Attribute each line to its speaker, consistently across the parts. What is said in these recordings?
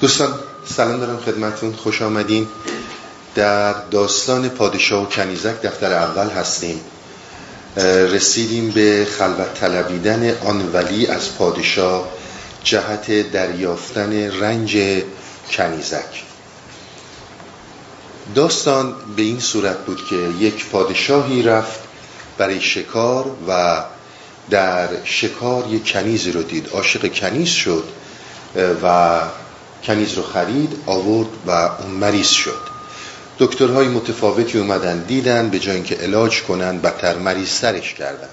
Speaker 1: دوستان سلام دارم خدمتون. خوش آمدین. در داستان پادشاه و کنیزک دفتر اول هستیم. رسیدیم به خلوت طلبیدن آن ولی از پادشاه جهت دریافتن رنج کنیزک. داستان به این صورت بود که یک پادشاهی رفت برای شکار و در شکار یک کنیزی رو دید. عاشق کنیز شد و کنیز رو خرید آورد و اون مریض شد. دکترهای متفاوتی اومدن دیدن به جای اینکه علاج کنن بدتر مریض سرش کردن.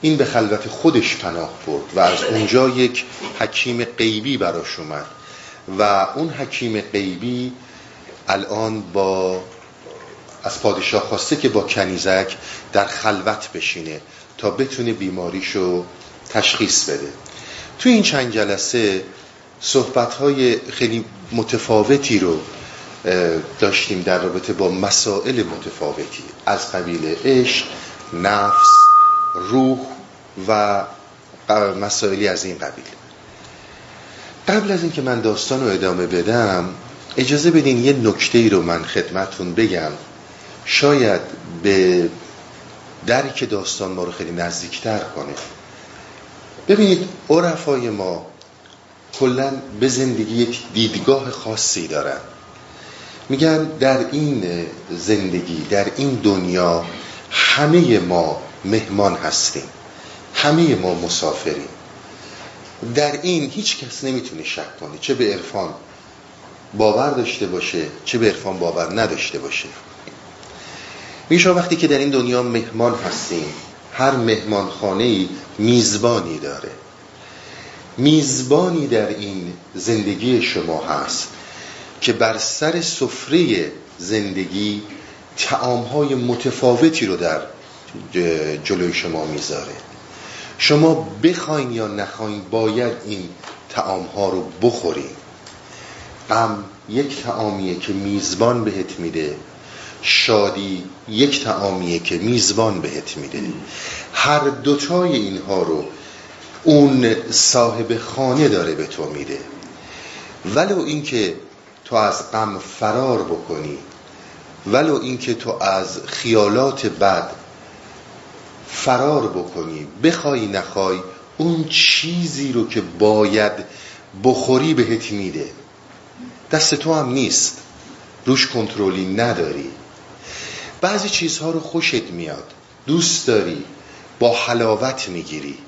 Speaker 1: این به خلوت خودش پناه برد و از اونجا یک حکیم غیبی براش اومد. و اون حکیم غیبی الان با از پادشاه خواسته که با کنیزک در خلوت بشینه تا بتونه بیماریشو تشخیص بده. تو این چند جلسه صحبت های خیلی متفاوتی رو داشتیم در رابطه با مسائل متفاوتی. از قبیل عشق، نفس، روح و مسائلی از این قبیل. قبل از اینکه من داستان رو ادامه بدم اجازه بدین یه نکته ای رو من خدمتون بگم. شاید به درک داستان ما رو خیلی نزدیکتر کنه ببینید عرفای ما کلا به زندگی یک دیدگاه خاصی دارن. میگن در این زندگی در این دنیا همه ما مهمان هستیم. همه ما مسافریم. در این هیچ کس نمی‌تونه شک کنه. چه به عرفان باور داشته باشه چه به عرفان باور نداشته باشه. میشه وقتی که در این دنیا مهمان هستیم هر مهمان خانه میزبانی داره. میزبانی در این زندگی شما هست که بر سر سفره زندگی تعامهای متفاوتی رو در جلوی شما می‌ذاره. شما بخواین یا نخواین باید این تعامها رو بخورین. غم یک تعامیه که میزبان بهت میده شادی یک تعامیه که میزبان بهت میده. هر دوتای اینها رو اون صاحب خانه داره به تو میده. ولو اینکه تو از غم فرار بکنی ولو اینکه تو از خیالات بد فرار بکنی بخوای نخوای اون چیزی رو که باید بخوری بهت میده. دست تو هم نیست. روش کنترلی نداری. بعضی چیزها رو خوشت میاد. دوست داری. با حلاوت می‌گیری.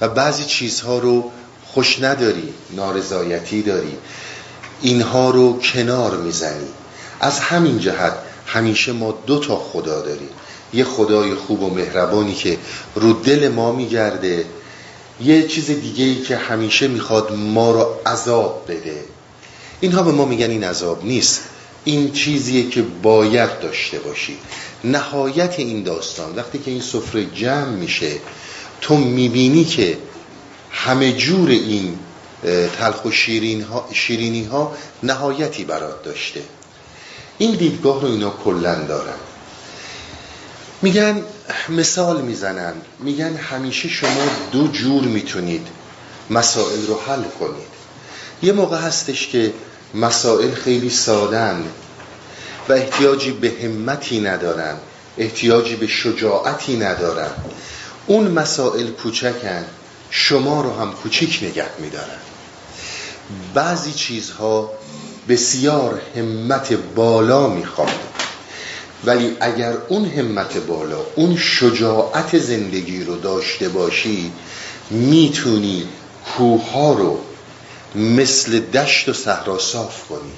Speaker 1: و بعضی چیزها رو خوش نداری نارضایتی داری. اینها رو کنار می‌زنی. از همین جهت همیشه ما دو تا خدا داریم. یه خدای خوب و مهربانی که رو دل ما میگرده. یه چیز دیگه ای که همیشه می‌خواد ما رو عذاب بده. اینها به ما میگن این عذاب نیست. این چیزیه که باید داشته باشی. نهایت این داستان وقتی که این سفره جمع میشه تو می‌بینی که همه جور این تلخ و شیرین ها شیرینی ها نهایتی برات داشته. این دیدگاه رو اینا کلن دارن. میگن مثال می‌زنن. میگن همیشه شما دو جور می‌تونید مسائل رو حل کنید. یه موقع هستش که مسائل خیلی سادن و احتیاجی به همتی ندارن احتیاجی به شجاعتی ندارن. اون مسائل کوچکن شما رو هم کوچیک نگه میدارن. بعضی چیزها بسیار همت بالا می‌خواد ولی اگر اون همت بالا اون شجاعت زندگی رو داشته باشی می‌تونی کوه رو مثل دشت و صحرا صاف کنی.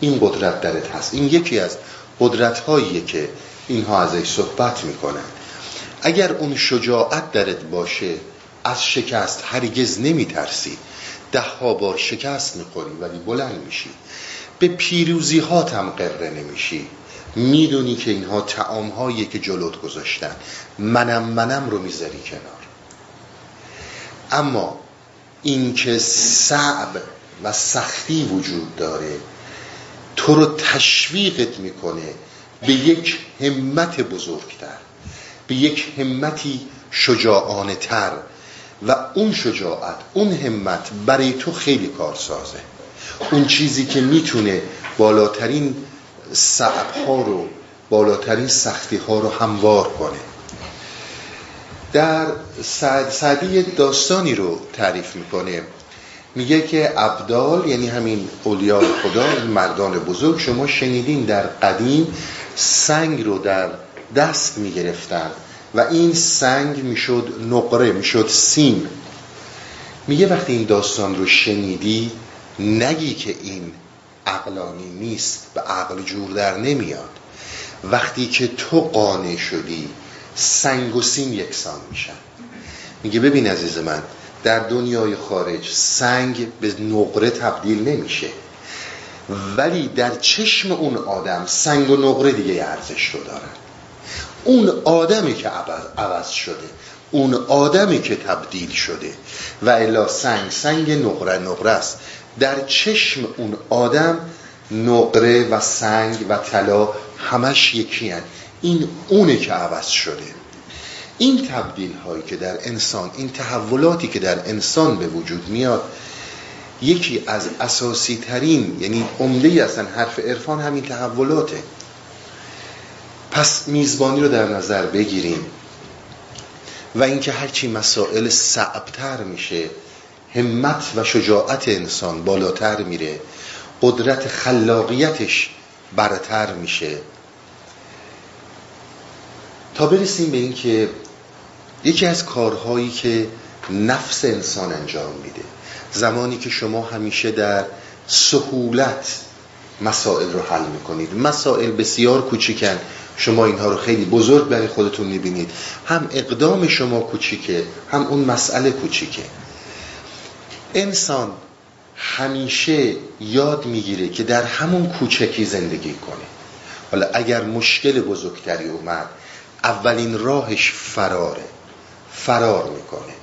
Speaker 1: این قدرت درت هست. این یکی از قدرت هاییه که اینها ازش صحبت می‌کنن. اگر اون شجاعت درت باشه از شکست هرگز نمیترسی. ده ها بار شکست می‌خوری ولی بلند میشی. به پیروزی هات هم قره نمیشی. می‌دونی که اینها تعام هایی که جلوت گذاشتن. منم منم رو می‌ذاری کنار. اما اینکه صعب و سختی وجود داره تو رو تشویقت می‌کنه به یک همت بزرگتر. به یک همتی شجاعانه تر. و اون شجاعت اون همت برای تو خیلی کار سازه اون چیزی که می‌تونه بالاترین صعب ها رو بالاترین سختی ها رو هموار کنه. در سعد سعدی داستانی رو تعریف می‌کنه. میگه که ابدال یعنی همین اولیاء خدا مردان بزرگ شما شنیدین در قدیم سنگ رو در دست می‌گرفتن و این سنگ می‌شد نقره می‌شد سیم. میگه وقتی این داستان رو شنیدی نگی که این عقلانی نیست به عقل جور در نمیاد. وقتی که تو قانع شدی سنگ و سیم یکسان میشن. میگه ببین عزیز من در دنیای خارج سنگ به نقره تبدیل نمیشه. ولی در چشم اون آدم سنگ و نقره دیگه ارزش رو دارن اون آدمی که عوض شده اون آدمی که تبدیل شده. و الا سنگ سنگ نقره نقره است. در چشم اون آدم نقره و سنگ و طلا همش یکی هن. این اونه که عوض شده. این تبدیل هایی که در انسان این تحولاتی که در انسان به وجود میاد یکی از اساسی ترین یعنی عمده اصلا حرف عرفان همین تحولاته. پس میزبانی رو در نظر بگیریم. و اینکه هرچی مسائل صعبتر میشه همت و شجاعت انسان بالاتر میره. قدرت خلاقیتش برتر میشه. تا برسیم به اینکه یکی از کارهایی که نفس انسان انجام میده زمانی که شما همیشه در سهولت مسائل رو حل می‌کنید. مسائل بسیار کوچیکن. شما اینها رو خیلی بزرگ برای خودتون می‌بینید. هم اقدام شما کوچیکه هم اون مسئله کوچیکه. انسان همیشه یاد می‌گیره که در همون کوچکی زندگی کنه. حالا اگر مشکل بزرگتری اومد اولین راهش فراره. فرار می‌کنه.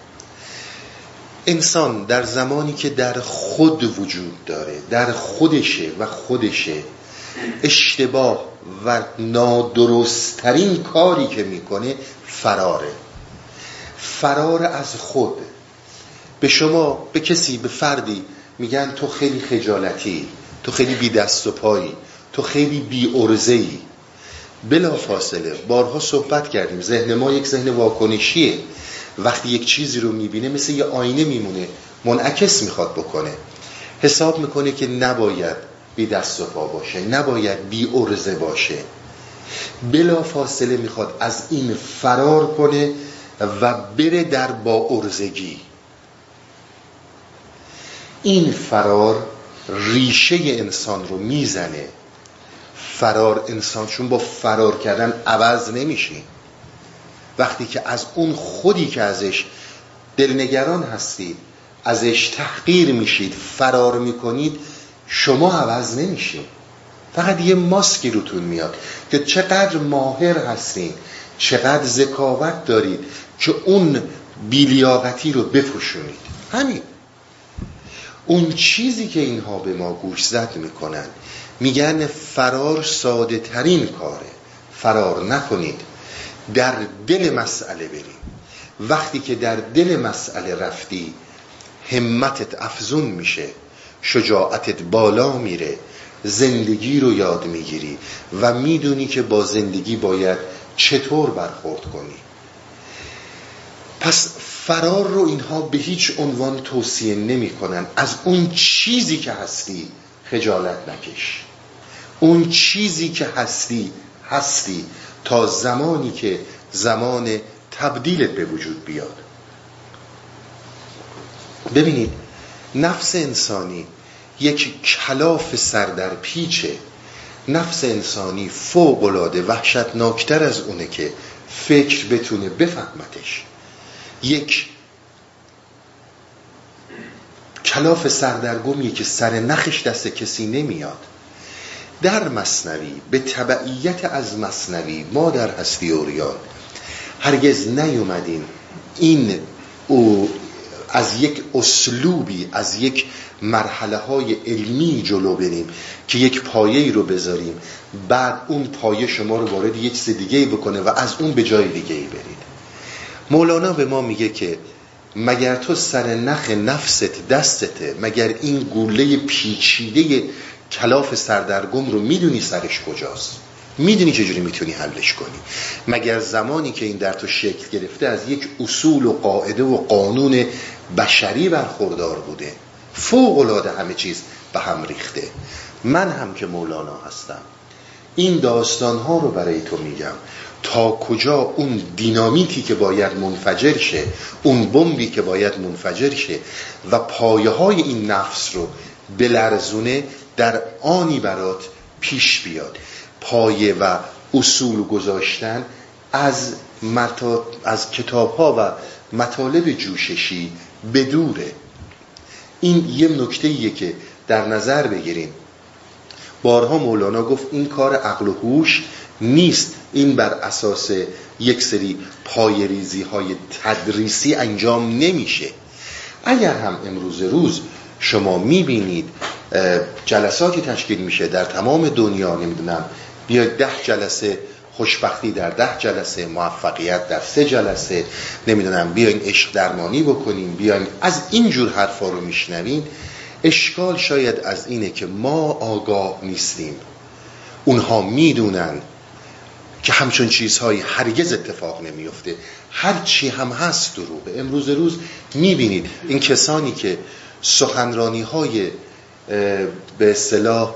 Speaker 1: انسان در زمانی که در خود وجود داره در خودشه و خودشه اشتباه و نادرستترین کاری که می‌کنه فراره. فرار از خود. به شما به کسی به فردی میگن تو خیلی خجالتی تو خیلی بی دست و پایی تو خیلی بی ارزه ای بلا فاصله بارها صحبت کردیم. ذهن ما یک ذهن واکنشیه. وقتی یک چیزی رو می‌بینه مثل یه آینه میمونه. منعکس می‌خواد بکنه. حساب می‌کنه که نباید بی دست و پا باشه. نباید بی ارزه باشه. بلا فاصله می‌خواد از این فرار کنه و بره در با ارزگی این فرار ریشه انسان رو می‌زنه. فرار انسان چون با فرار کردن عوض نمیشی وقتی که از اون خودی که ازش دلنگران هستید ازش تحقیر میشید فرار می‌کنید شما عوض نمیشید فقط یه ماسکی روتون میاد که چقدر ماهر هستین چقدر ذکاوت دارید که اون بیلیاقتی رو بپوشونید همین. اون چیزی که اینها به ما گوش زد می‌کنن میگن فرار ساده ترین کاره. فرار نکنید. در دل مسئله بریم. وقتی که در دل مسئله رفتی همتت افزون میشه. شجاعتت بالا میره. زندگی رو یاد می‌گیری و می‌دونی که با زندگی باید چطور برخورد کنی. پس فرار رو اینها به هیچ عنوان توصیه نمی کنن. از اون چیزی که هستی خجالت نکش. اون چیزی که هستی هستی تا زمانی که زمان تبدیلت به وجود بیاد. ببینید نفس انسانی یک کلاف سر در پیچه. نفس انسانی فوق العاده وحشتناکتر از اونه که فکر بتونه بفهمتش. یک کلاف سردرگمیه که سر نخش دست کسی نمیاد. در مصنوی به تبعیت از مصنوی ما در هستی اوریان هرگز نیومدیم این او از یک اسلوبی از یک مرحله های علمی جلو بریم که یک پایه رو بذاریم. بعد اون پایه شما رو وارد یک چیز دیگه بکنه و از اون به جای دیگه برید. مولانا به ما میگه که مگر تو سر نخ نفست دستته مگر این گوله پیچیده کلاف سردرگم رو می‌دونی سرش کجاست؟ می‌دونی چجوری می‌تونی حلش کنی. مگر زمانی که این در تو شکل گرفته از یک اصول و قاعده و قانون بشری برخوردار بوده. فوق العاده همه چیز به هم ریخته. من هم که مولانا هستم. این داستان ها رو برای تو میگم. تا کجا اون دینامیتی که باید منفجر شه اون بمبی که باید منفجر شه و پایه های این نفس رو بلرزونه در آنی برات پیش بیاد. پایه و اصول گذاشتن از, مطا... از کتاب ها و مطالب جوششی بدوره این یه نکته که در نظر بگیریم. بارها مولانا گفت این کار عقل و هوش نیست. این بر اساس یک سری پایریزی های تدریسی انجام نمیشه. اگر هم امروز روز شما می‌بینید جلساتی تشکیل میشه در تمام دنیا نمی‌دونم بیاید ده جلسه خوشبختی در ده جلسه موفقیت در سه جلسه. نمی‌دونم بیاین عشق درمانی بکنیم بیاین از اینجور حرفا رو میشنوین. اشکال شاید از اینه که ما آگاه نیستیم. اونها می‌دونن که همچون چیزهایی هرگز اتفاق نمیفته هر چی هم هست دروغه. امروز روز می‌بینید این کسانی که سخنرانی های به اصطلاح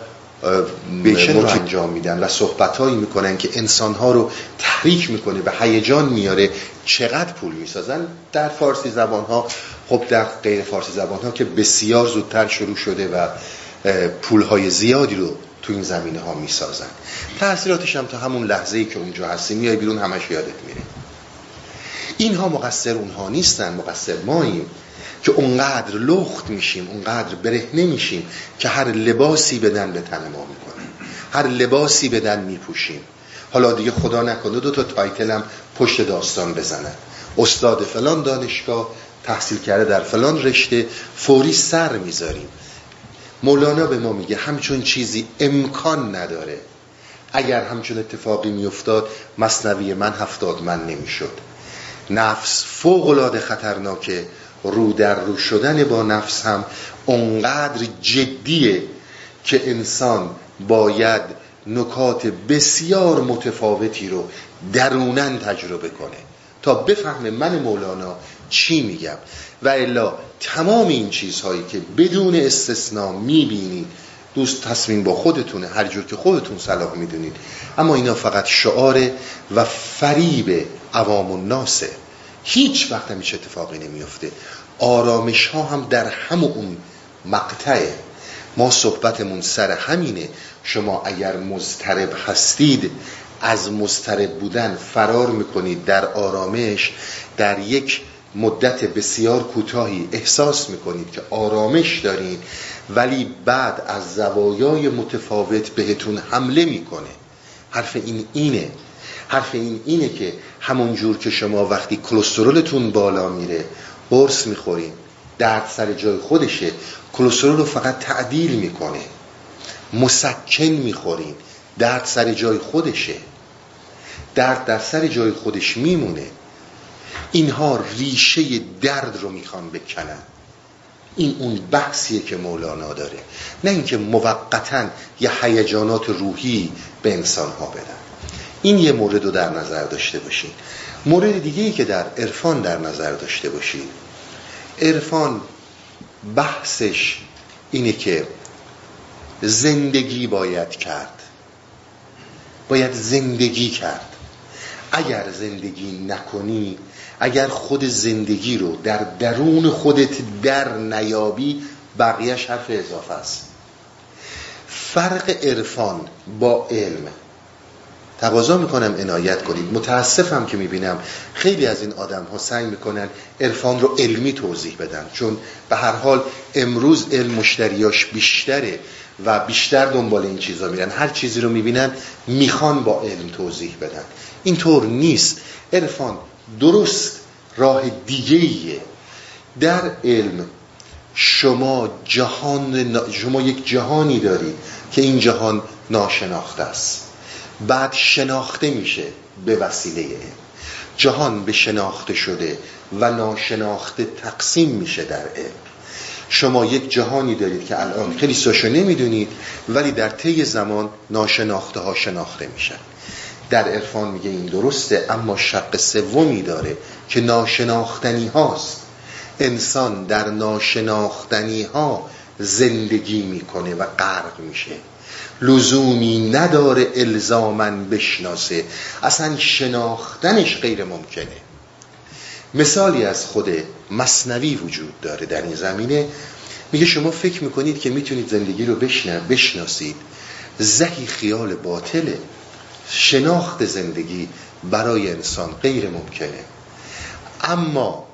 Speaker 1: بیشن رو انجام میدن و صحبتهایی می‌کنن که انسانها رو تحریک می‌کنه و هیجان میاره. چقدر پول می‌سازن؟ در فارسی زبان ها خب در غیر فارسی زبان ها که بسیار زودتر شروع شده و پول های زیادی رو تو این زمینه ها می‌سازن. تاثیراتش هم تا همون لحظه ای که اونجا هستی میای بیرون همش یادت میره. اینها مقصر اونها نیستن مقصر ماییم. که اونقدر لخت میشیم اونقدر برهنه میشیم که هر لباسی بدن به تن ما می‌کنن هر لباسی بدن میپوشیم. حالا دیگه خدا نکنه دو تا تایتل هم پشت داستان بزنن استاد فلان دانشگاه تحصیل کرده در فلان رشته فوری سر می‌ذاریم. مولانا به ما میگه همچون چیزی امکان نداره. اگر همچون اتفاقی میافتاد مصنوی من هفتاد من نمی‌شد. نفس فوق العاده خطرناکه. رو در رو شدن با نفس هم اونقدر جدیه که انسان باید نکات بسیار متفاوتی رو درونن تجربه کنه. تا بفهمه من مولانا چی میگم. و الا تمام این چیزهایی که بدون استثناء می‌بینید دوست تصمیم با خودتونه هر جور که خودتون صلاح می‌دونید. اما اینا فقط شعاره و فریب عوام الناسه هیچ وقت هم اتفاقی نمیفته آرامش ها هم در همون اون مقطعه ما صحبتمون سر همینه. شما اگر مضطرب هستید از مضطرب بودن فرار می‌کنید در آرامش در یک مدت بسیار کوتاهی احساس می‌کنید که آرامش دارید ولی بعد از زوایای متفاوت بهتون حمله می‌کنه. حرف این اینه. حرف این اینه که همون جور که شما وقتی کلسترولتون بالا میره قرص می‌خورین درد سر جای خودشه کلسترول رو فقط تعدیل می‌کنه مسکن می‌خورین درد سر جای خودشه. درد در سر جای خودش میمونه. اینها ریشه درد رو می‌خوان بکنن. این اون بحثیه که مولانا داره. نه اینکه موقتا یه هیجانات روحی به انسان ها بدن. این یه مورد رو در نظر داشته باشین. مورد دیگه ای که در عرفان در نظر داشته باشین. عرفان بحثش اینه که زندگی باید کرد. باید زندگی کرد. اگر زندگی نکنی اگر خود زندگی رو در درون خودت در نیابی بقیهش حرف اضافه است. فرق عرفان با علم. تقاضا می‌کنم عنایت کنید. متاسفم که می‌بینم خیلی از این آدم ها سعی می‌کنن عرفان رو علمی توضیح بدن. چون به هر حال امروز علم مشتریاش بیشتره و بیشتر دنبال این چیزا میرن. هر چیزی رو می‌بینن می‌خوان با علم توضیح بدن. اینطور نیست. عرفان درست راه دیگه در علم شما جهان شما یک جهانی دارید که این جهان ناشناخته است. بعد شناخته میشه به وسیله علم. جهان به شناخته شده و ناشناخته تقسیم میشه در علم. شما یک جهانی دارید که الان خیلی ساشو نمی‌دونید ولی در طی زمان ناشناخته ها شناخته میشن. در عرفان میگه این درسته اما شق سومی داره که ناشناختنی هاست انسان در ناشناختنی ها زندگی می‌کنه و غرق میشه. لزومی نداره الزامن بشناسه. اصلا شناختنش غیر ممکنه. مثالی از خود مصنوی وجود داره در این زمینه. میگه شما فکر می‌کنید که می‌تونید زندگی رو بشناسید. زهی خیال باطله شناخت زندگی برای انسان غیر ممکنه. اما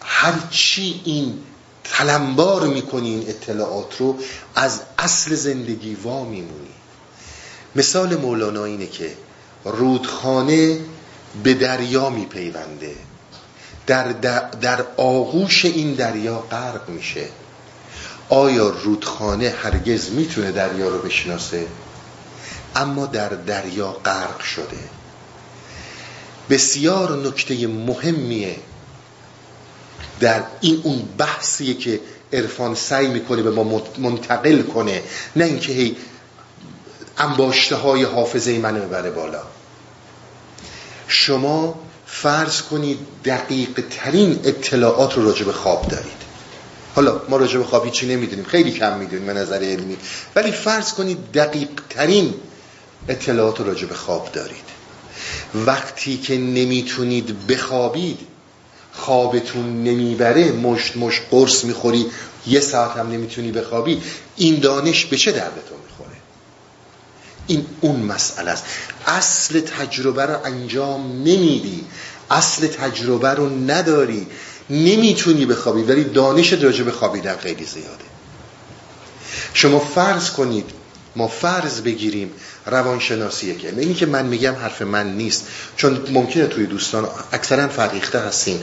Speaker 1: هرچی این تلمبار می‌کنی این اطلاعات رو از اصل زندگی وا میمونی. مثال مولانا اینه که رودخانه به دریا میپیونده. در, در آغوش این دریا غرق میشه. آیا رودخانه هرگز می‌تونه دریا رو بشناسه؟ اما در دریا غرق شده. بسیار نکته مهمیه در این اون بحثیه که عرفان سعی می‌کنه به ما منتقل کنه. نه اینکه هی انباشته های حافظه منو ببره بالا. شما فرض کنید دقیق ترین اطلاعات رو راجع به خواب دارید. حالا ما راجع به خواب هیچی نمی‌دونیم. خیلی کم می‌دونیم به نظر علمی. ولی فرض کنید دقیق ترین اطلاعات راجع به خواب دارید. وقتی که نمی‌تونید بخوابید خوابتون نمی‌بره مشت مشت قرص می‌خوری یه ساعت هم نمی‌تونی بخوابی این دانش به چه دردتون می‌خوره؟ این اون مسئله است. اصل تجربه رو انجام نمیدی اصل تجربه رو نداری نمی‌تونی بخوابی ولی دانش راجع به خوابیدن خیلی زیاده. شما فرض کنید ما فرض بگیریم روانشناسی که. اینی که من میگم حرف من نیست. چون ممکنه توی دوستان اکثرا فقیخته هستین.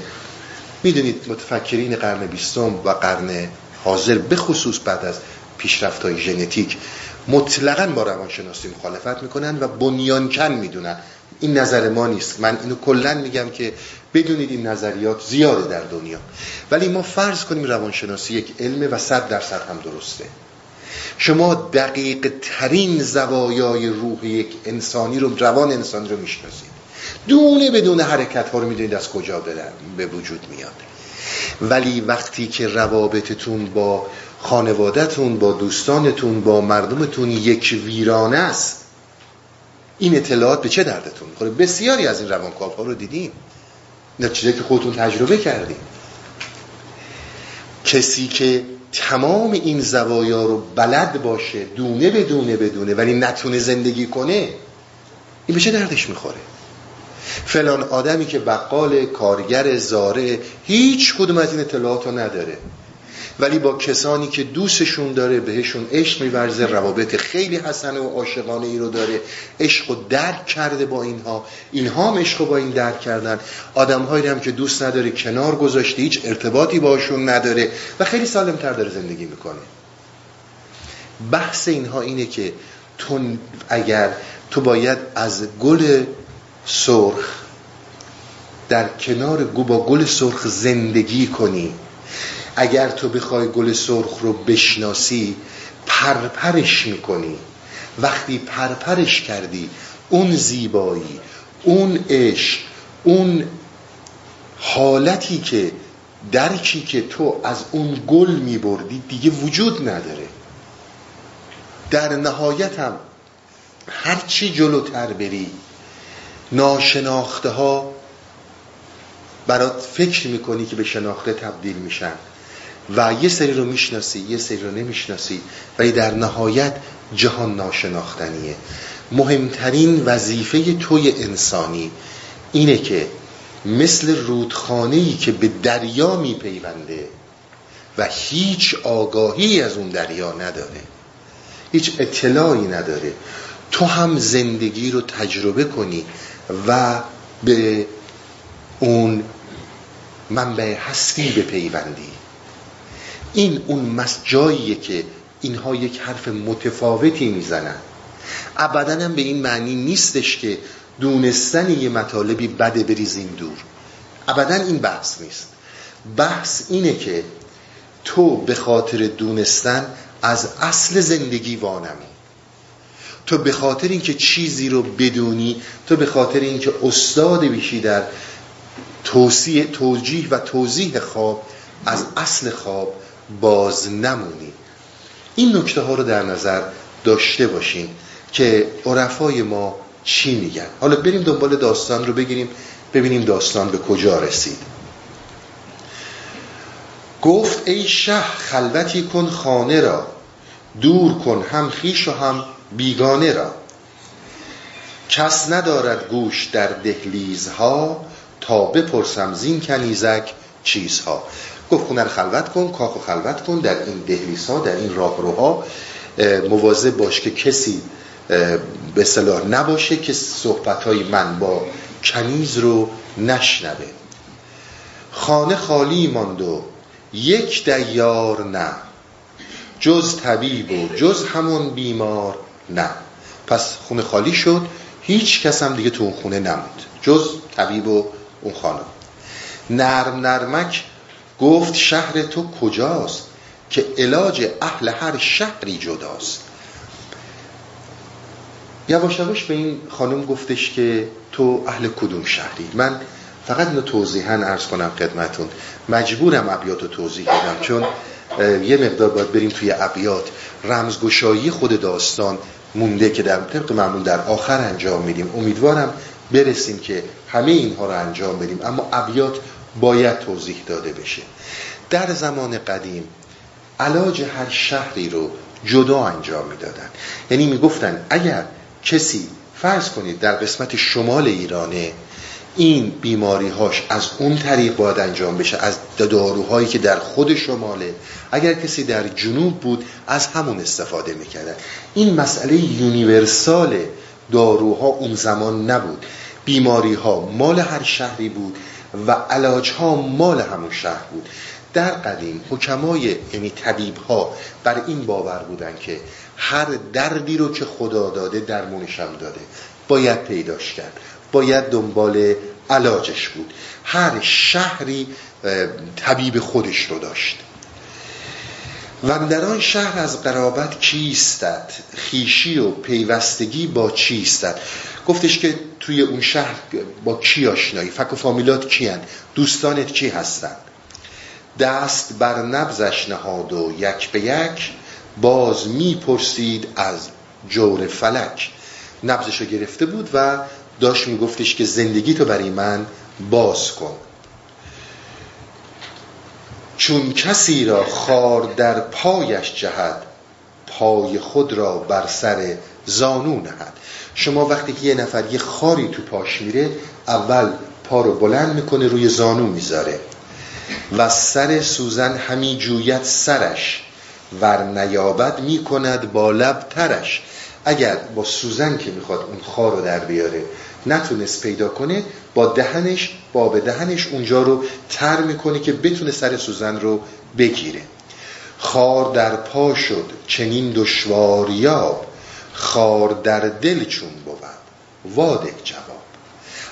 Speaker 1: می‌دونید متفکرین قرن بیستم و قرن حاضر به خصوص بعد از پیشرفت های ژنتیک مطلقا با روانشناسی مخالفت می‌کنن و بنیانکن می‌دونن. این نظر ما نیست. من اینو کلا میگم که بدونید این نظریات زیاده در دنیا. ولی ما فرض کنیم روانشناسی یک علمه و صد درصد هم درسته. شما دقیق ترین زوایای روح یک انسانی رو روان انسانی رو می‌شناسید. دونه بدون حرکت ها رو می‌دونید از کجا به وجود میاد. ولی وقتی که روابطتون با خانوادهتون با دوستانتون با مردمتون یک ویرانه است این اطلاعات به چه دردتون می‌خوره؟ بسیاری از این روانکاو ها رو دیدیم چیزی که خودتون تجربه کردیم کسی که تمام این زوایا رو بلد باشه دونه بدونه بدونه ولی نتونه زندگی کنه این به چه دردش می‌خوره. فلان آدمی که بقال کارگر زاره هیچ کدوم از این اطلاعات رو نداره. ولی با کسانی که دوستشون داره بهشون عشق میورزه روابط خیلی حسنه و عاشقانه ای رو داره. عشق و درک کرده با اینها. اینها هم عشق با این درک کردن. آدم هایی هم که دوست نداره کنار گذاشته هیچ ارتباطی باشون نداره و خیلی سالمتر داره زندگی می‌کنه. بحث اینها اینه که تو اگر تو باید از گل سرخ در کنار گو با گل سرخ زندگی کنی. اگر تو بخوای گل سرخ رو بشناسی پرپرش می‌کنی. وقتی پرپرش کردی اون زیبایی اون عشق اون حالتی که درکی که تو از اون گل میبردی دیگه وجود نداره. در نهایت هم هرچی جلوتر بری ناشناخته ها برات فکر می‌کنی که به شناخته تبدیل میشن. و یه سری رو می‌شناسی یه سری رو نمی‌شناسی. ولی در نهایت جهان ناشناختنیه. مهمترین وظیفه توی انسانی اینه که مثل رودخانه‌ای که به دریا میپیونده و هیچ آگاهی از اون دریا نداره. هیچ اطلاعی نداره. تو هم زندگی رو تجربه کنی و به اون منبع هستی بپیوندی. این اون مس جاییه که اینها یک حرف متفاوتی می‌زنن. ابدا هم به این معنی نیستش که دونستن یه مطالبی بده بریزیم دور. ابدا این بحث نیست. بحث اینه که تو به خاطر دونستن از اصل زندگی وانمی. تو به خاطر اینکه چیزی رو بدونی تو به خاطر اینکه استاد بیشی در توصیح توجیه و توضیح خواب از اصل خواب باز نمونی. این نکته ها رو در نظر داشته باشین که عرفای ما چی میگن. حالا بریم دنبال داستان رو بگیریم ببینیم داستان به کجا رسید. گفت ای شه خلوتی کن خانه را دور کن هم خیش و هم بیگانه را. کس ندارد گوش در دهلیزها تا بپرسم زین کنیزک چیزها. گفت خونه خلوت کن کاخ و خلوت کن در این دهلیزها در این راهروها مواظب باش که کسی به صلاح نباشه که صحبت های من با کنیز رو نشنوه. خانه خالی ماند و یک دیار نه جز طبیب و جز همون بیمار نه. پس خونه خالی شد هیچ کس هم دیگه تو اون خونه نموند جز طبیب و اون خانم. نرم نرمک گفت شهر تو کجاست که علاج اهل هر شهری جداست؟ یواش یواش به این خانم گفتش که تو اهل کدوم شهری؟ من فقط اینو توضیحا عرض کنم خدمتون. مجبورم ابیات توضیح بدم چون یه مقدار باید بریم توی ابیات. رمزگشایی خود داستان مونده که در طبق معمول در آخر انجام میدیم. امیدوارم برسیم که همه اینها رو انجام بدیم. اما ابیات باید توضیح داده بشه. در زمان قدیم علاج هر شهری رو جدا انجام می‌دادن یعنی می‌گفتن اگر کسی فرض کنید در قسمت شمال ایرانه این بیماری هاش از اون طریق باید انجام بشه از داروهایی که در خود شماله اگر کسی در جنوب بود از همون استفاده می‌کردن. این مسئله یونیورسال داروها اون زمان نبود. بیماری ها مال هر شهری بود. و علاج ها مال همون شهر بود. در قدیم حکمای یعنی طبیب ها بر این باور بودن که هر دردی رو که خدا داده درمونشم داده. باید پیداش کرد. باید دنبال علاجش بود. هر شهری طبیب خودش رو داشت. و در آن شهر از قرابت کیستد خیشی و پیوستگی با چیستد گفتش که توی اون شهر با کی آشنایی؟ فک و فامیلات کیان دوستانت کی هستند دست بر نبزش نهاد و یک به یک باز می‌پرسید از جور فلک. نبزش رو گرفته بود و داشت میگفتش که زندگی تو برای من باز کن. چون کسی را خار در پایش جهد پای خود را بر سر زانو نهد. شما وقتی که یه نفر یه خاری تو پاش میره اول پا رو بلند می‌کنه روی زانو می‌ذاره. و سر سوزن همی جویت سرش ور نیابد می‌کند با لب ترش. اگر با سوزن که می‌خواد اون خار رو در بیاره نتونست پیدا کنه با دهنش با به دهنش اونجا رو تر می‌کنه که بتونه سر سوزن رو بگیره. خار در پا شد چنین دشواریاب خار در دل چون بود. وادک جواب.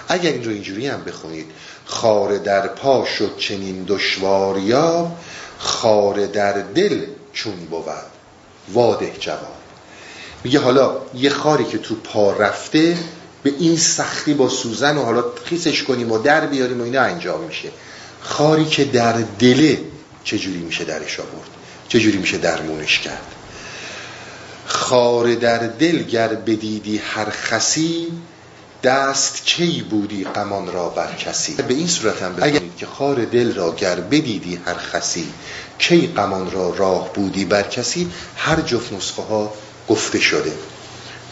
Speaker 1: اگر این رو اینجوری هم بخونید خار در پا شد چنین دشواریاب خار در دل چون بود. واده جواب. میگه حالا یه خاری که تو پا رفته به این سختی با سوزن و حالا خیسش کنیم و در بیاریم و اینا انجام میشه. خاری که در دله چجوری میشه درش آورد؟ چجوری میشه درمونش کرد؟ خار در دل گر بدیدی هر خسی دست کی بودی قمان را بر کسی؟ به این صورت هم بگید که خار دل را گر بدیدی هر خسی کی قمان را راه بودی بر کسی؟ هر جفت نسخه ها گفته شده.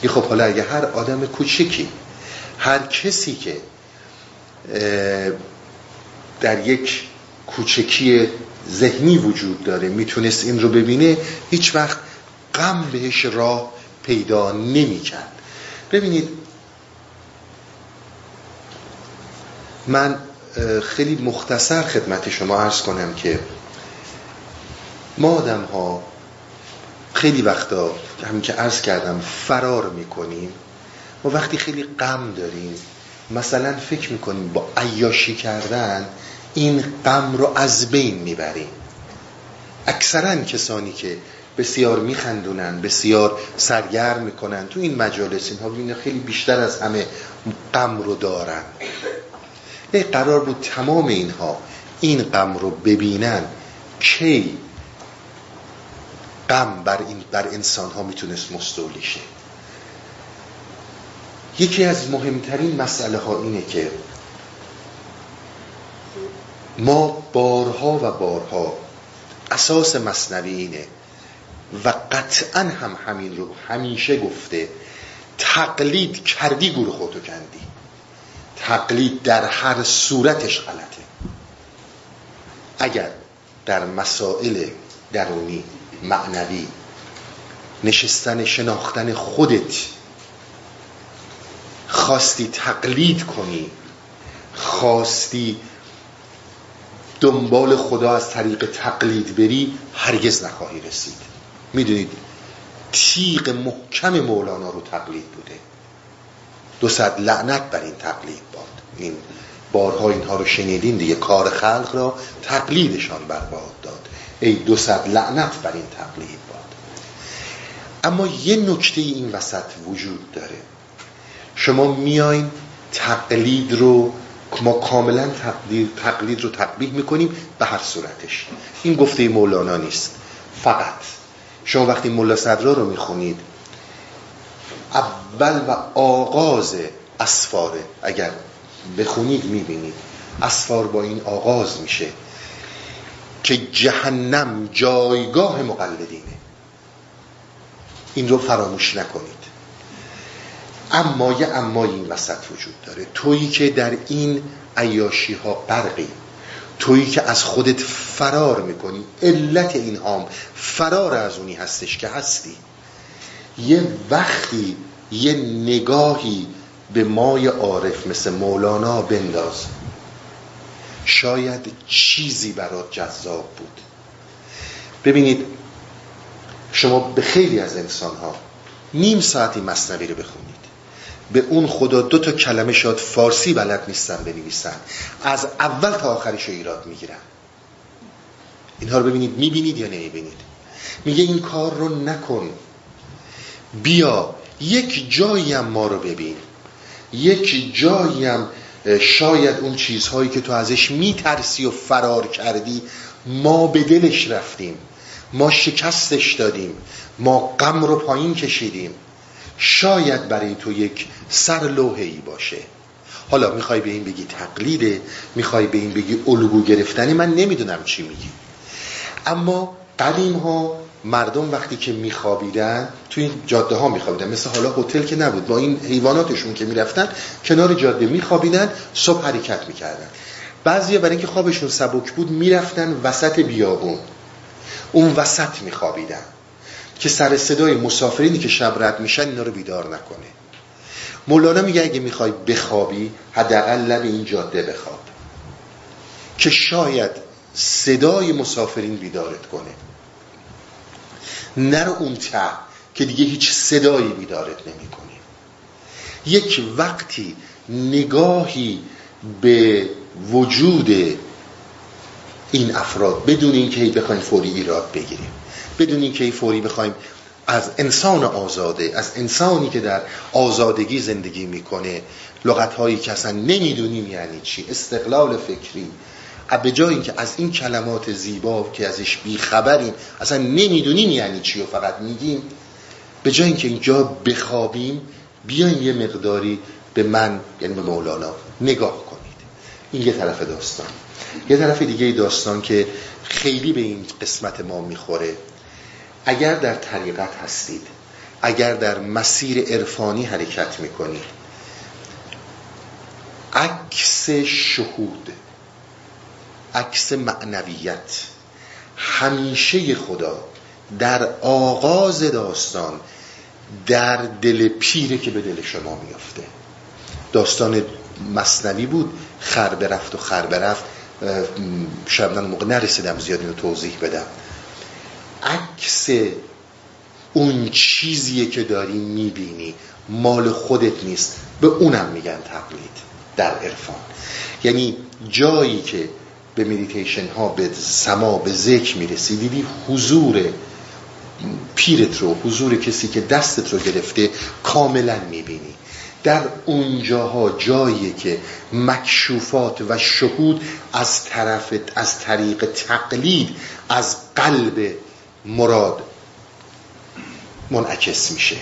Speaker 1: یه خب حالا اگه هر آدم کوچکی هر کسی که در یک کوچکی ذهنی وجود داره می‌تونست این رو ببینه هیچ وقت غم بهش راه پیدا نمی کرد ببینید من خیلی مختصر خدمت شما عرض کنم که ما آدم ها خیلی وقتا همین که عرض کردم فرار می‌کنیم ما وقتی خیلی غم داریم مثلا فکر می‌کنیم با عیاشی کردن این غم رو از بین می‌بریم. اکثرا کسانی که بسیار میخندونن بسیار سرگرم می‌کنن. تو این مجالس اینها خیلی بیشتر از همه غم رو دارن. قرار بود تمام اینها این غم رو ببینن کی غم بر, این بر انسان ها می‌تونست مستولی شه. یکی از مهمترین مسئله ها اینه که ما بارها و بارها اساس مصنوی اینه و قطعا هم همین رو همیشه گفته تقلید کردی گروه خودتو کندی. تقلید در هر صورتش غلطه. اگر در مسائل درونی معنوی نشستن شناختن خودت خواستی تقلید کنی خواستی دنبال خدا از طریق تقلید بری هرگز نخواهی رسید. می‌دونید تیغ محکم مولانا رو تقلید بوده. دو صد لعنت بر این تقلید باد. این بارها اینها رو شنیدین دیگه کار خلق را تقلیدشان برباد داد. ای دو صد لعنت بر این تقلید باد. اما یه نکته این وسط وجود داره. شما میاین تقلید رو ما کاملا تقلید, تقلید رو تقبیح می‌کنیم به هر صورتش. این گفته مولانا نیست. فقط شما وقتی ملا صدرا رو می‌خونید اول و آغاز اسفاره اگر بخونید می‌بینید اسفار با این آغاز میشه که جهنم جایگاه مقلدینه. این رو فراموش نکنید. اما یه اما این وسط وجود داره. تویی که در این عیاشی ها برقی تویی که از خودت فرار می‌کنی. علت این هام فرار از اونی هستش که هستی. یه وقتی یه نگاهی به مای عارف مثل مولانا بنداز. شاید چیزی برات جذاب بود. ببینید شما به خیلی از انسان ها نیم ساعتی مصنوی رو بخونید. به اون خدا دو تا کلمه شاد فارسی بلد نیستن بنویسن. از اول تا آخرش رو ایراد می‌گیرن. اینها رو ببینید می‌بینید یا نمی‌بینید؟ میگه این کار رو نکن. بیا یک جایی هم ما رو ببین. یک جایی هم شاید اون چیزهایی که تو ازش میترسی و فرار کردی ما به دلش رفتیم. ما شکستش دادیم. ما غم رو پایین کشیدیم. شاید برای تو یک سر ای باشه. حالا می‌خوای به این بگی تقلیده؟ می‌خوای به این بگی الگو گرفتنی؟ من نمی‌دونم چی میگی. اما قدیم ها مردم وقتی که میخوابیدن تو این جاده ها میخوابیدن مثل حالا هتل که نبود با این حیواناتشون که می‌رفتن کنار جاده میخوابیدن صبح حرکت می‌کردن. بعضی برای اینکه خوابشون سبک بود می‌رفتن وسط بیابون. اون وسط میخوابیدن که سر صدای مسافرینی که شب رد میشن اینا رو بیدار نکنه. مولانا میگه اگه می‌خوای بخوابی حداقل لب این جاده بخواب. که شاید صدای مسافرین بیدارت کنه. نرو اون ته که دیگه هیچ صدایی بیدارت نمی‌کنه. یک وقتی نگاهی به وجود این افراد بدون اینکه بخوایم فوری ایراد بگیریم بدون اینکه فوری بخوایم از انسان آزاده از انسانی که در آزادگی زندگی می‌کنه لغت هایی که اصلا نمی‌دونیم یعنی چی استقلال فکری به جای اینکه از این کلمات زیبا که ازش بیخبریم اصلا نمی‌دونیم یعنی چی و فقط میگیم به جای اینکه اینجا بخوابیم بیاین یه مقداری به من یعنی به مولانا نگاه کنید. این یه طرف داستان. یه طرف دیگه داستان که خیلی به این قسمت ما می‌خوره. اگر در طریقت هستید اگر در مسیر عرفانی حرکت می‌کنید عکس شهود عکس معنویت. همیشه خدا در آغاز داستان در دل پیره که به دل شما میافته. داستان مصنوی بود خر برفت و خر برفت. من موقع نرسیدم زیاد اینو توضیح بدم. عکس اون چیزیه که داری می‌بینی. مال خودت نیست. به اونم میگن تقلید در عرفان. یعنی جایی که به مدیتیشن ها به سما به ذکر می‌رسی. دیدی حضور پیرت رو حضور کسی که دستت رو گرفته کاملا می‌بینی. در اونجاها جایی که مکشوفات و شهود از طرف از طریق تقلید از قلب مراد منعکس میشه.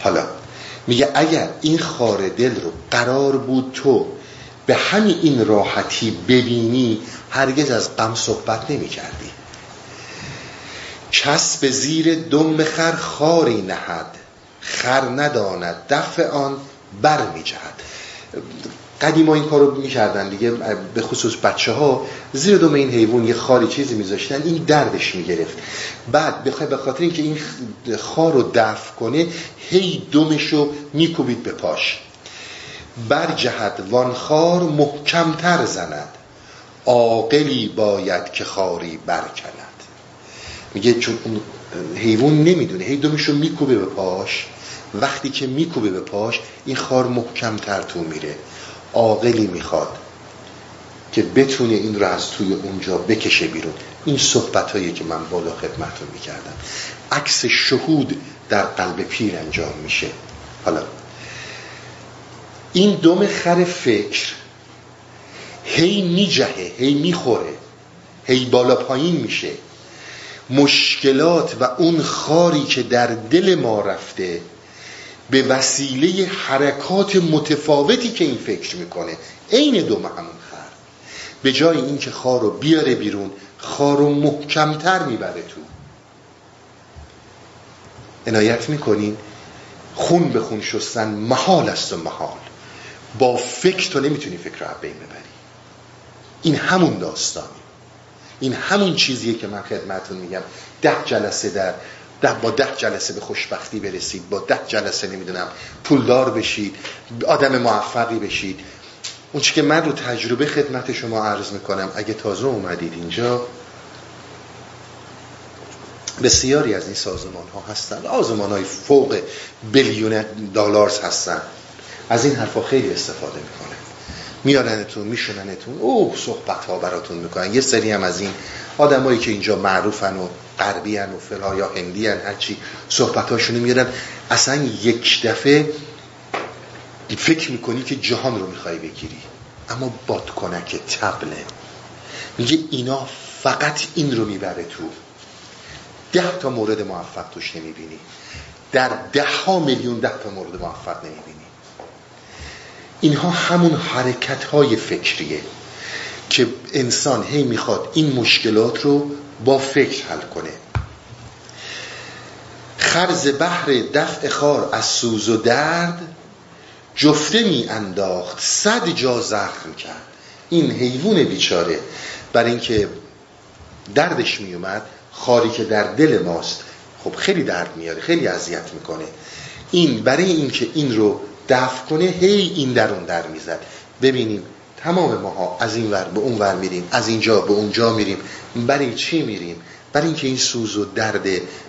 Speaker 1: حالا میگه اگر این خار دل رو قرار بود تو به همین این راحتی ببینی هرگز از غم صحبت نمی کردی کس به زیر دم خر خاری نهد خر نداند دفع آن بر می جهد قدیما این کارو می‌کردن دیگه به خصوص بچه ها زیر دم این حیوان یه خاری چیزی میذاشتن این دردش می‌گرفت. بعد بخواه به خاطر اینکه این خار رو دفع کنه هی دمش رو میکوبید به پاش. بر جهد وان خار محکمتر زند. عاقلی باید که خاری برکند. میگه چون اون حیوان نمی‌دونه هی دمش رو میکوبه به پاش. وقتی که میکوبه به پاش این خار محکمتر تو میره. عاقلی می‌خواد که بتونه این رو از توی اونجا بکشه بیرون. این صحبت هایی که من بالا خدمتون می‌کردم. عکس شهود در قلب پیر انجام میشه. حالا این دم خر فکر. هی میجهه هی می‌خوره هی بالا پایین میشه. مشکلات و اون خاری که در دل ما رفته به وسیله حرکات متفاوتی که این فکر می‌کنه. عین دوم همون خر. به جای اینکه خار رو بیاره بیرون خار رو محکمتر می‌بره تو. عنایت می‌کنین؟ خون به خون شستن محال است و محال. با فکر تو نمی‌تونی فکر رو بین ببری. این همون داستانی این همون چیزیه که من خدمتون میگم. ده جلسه در ده با ده جلسه به خوشبختی برسید. با ده جلسه نمی‌دونم پولدار بشید آدم موفقی بشید. اون که من رو تجربه خدمت شما عرض می‌کنم اگه تازه اومدید اینجا بسیاری از این سازمان ها هستن. سازمان های فوق بیلیون دلارز هستن. از این حرفا خیلی استفاده می‌کنه. میارنتون میشوننتون او صحبت ها براتون می‌کنن. یه سری هم از این آدمایی که اینجا معروفن و غربی و فلا یا هندی هن هرچی صحبت هاشونو میارن اصلا یک دفعه فکر می‌کنی که جهان رو می‌خوای بگیری. اما بادکنک تبله. میگه اینا فقط این رو می‌بره تو. ده تا مورد موفق توش نمی‌بینی. در ده ها میلیون ده تا مورد موفق نمی‌بینی. اینها همون حرکت های فکریه که انسان هی می‌خواد این مشکلات رو با فکر حل کنه. خرز بحر دفع خار از سوز و درد جفته می انداخت صد جا زخم کرد. این حیوان بیچاره برای اینکه دردش می اومد خاری که در دل ماست خب خیلی درد میاره خیلی اذیت می‌کنه. این برای اینکه این رو دفع کنه هی این درون در می‌زد. ببینیم تمام ماها از این ور به اون ور میریم از اینجا به اونجا میریم. برای چی میریم؟ برای اینکه این سوز و درد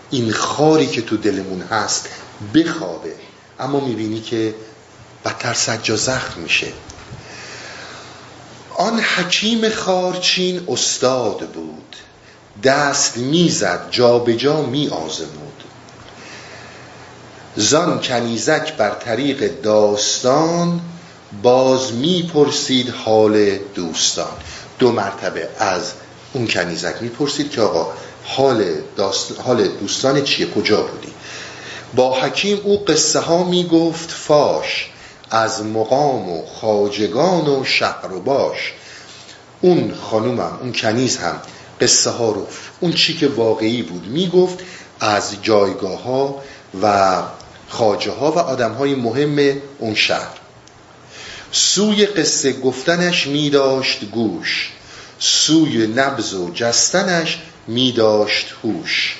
Speaker 1: این خاری که تو دلمون هست بخوابه. اما می‌بینی که بدتر سجا زخم میشه. آن حکیم خارچین استاد بود. دست می‌زد جا به جا می آزمود زان کنیزک بر طریق داستان باز می‌پرسید حال دوستان. دو مرتبه از اون کنیزک می‌پرسید که آقا حال, حال دوستان چیه؟ کجا بودی؟ با حکیم او قصه ها می‌گفت فاش از مقام و خاجگان و شهر و باش. اون خانومم اون کنیز هم قصه ها رو اون چی که واقعی بود می‌گفت از جایگاه ها و خاجه ها و آدم های مهم اون شهر. سوی قصه گفتنش می داشت گوش. سوی نبز و جستنش می داشت هوش.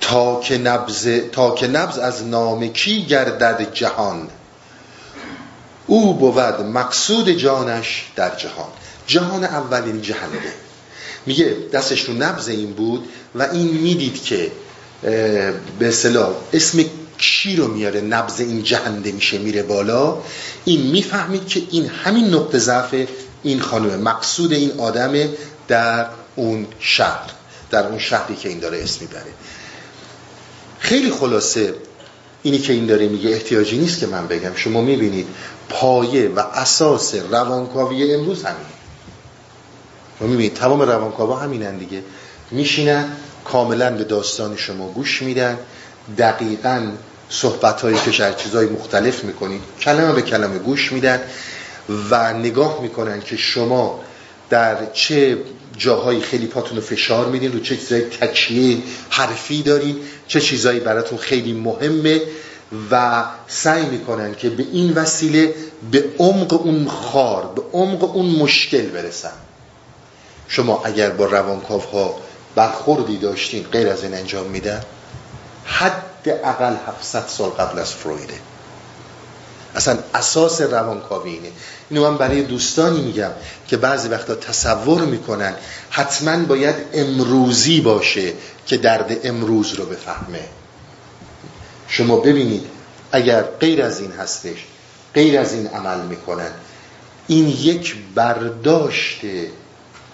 Speaker 1: تا که نبز, تا که نبز از نام کی گردد جهان او بود مقصود جانش در جهان. جهان اولین جهنده میگه دستش رو نبز این بود و این می‌دید که به اصطلاح اسم کی رو میاره؟ نبز این جهنده میشه میره بالا. این می‌فهمید که این همین نقطه ضعف این خانومه مقصود این آدم در اون شهر در اون شهری که این داره اسم می‌بره. خیلی خلاصه اینی که این داره میگه احتیاجی نیست که من بگم. شما می‌بینید پایه و اساس روانکاوی امروز همین شما می‌بینید تمام روانکاوا همینن دیگه. میشینن کاملا به داستان شما گوش میدن. دقیقا صحبت هایی که چیزهای مختلف می‌کنید کلمه به کلمه گوش میدن و نگاه می‌کنن که شما در چه جاهایی خیلی پاتون رو فشار میدین رو چه چیزایی تکیه حرفی دارین چه چیزایی براتون خیلی مهمه و سعی می‌کنن که به این وسیله به عمق اون خار به عمق اون مشکل برسن. شما اگر با روانکاف ها برخوردی داشتین غیر از این انجام میدن حد اقل 700 سال قبل از فرویده. اصلا اساس روانکاوی اینه. اینو من برای دوستانی میگم که بعضی وقتا تصور می‌کنن حتما باید امروزی باشه که درد امروز رو بفهمه. شما ببینید اگر غیر از این هستش غیر از این عمل می‌کنن این یک برداشت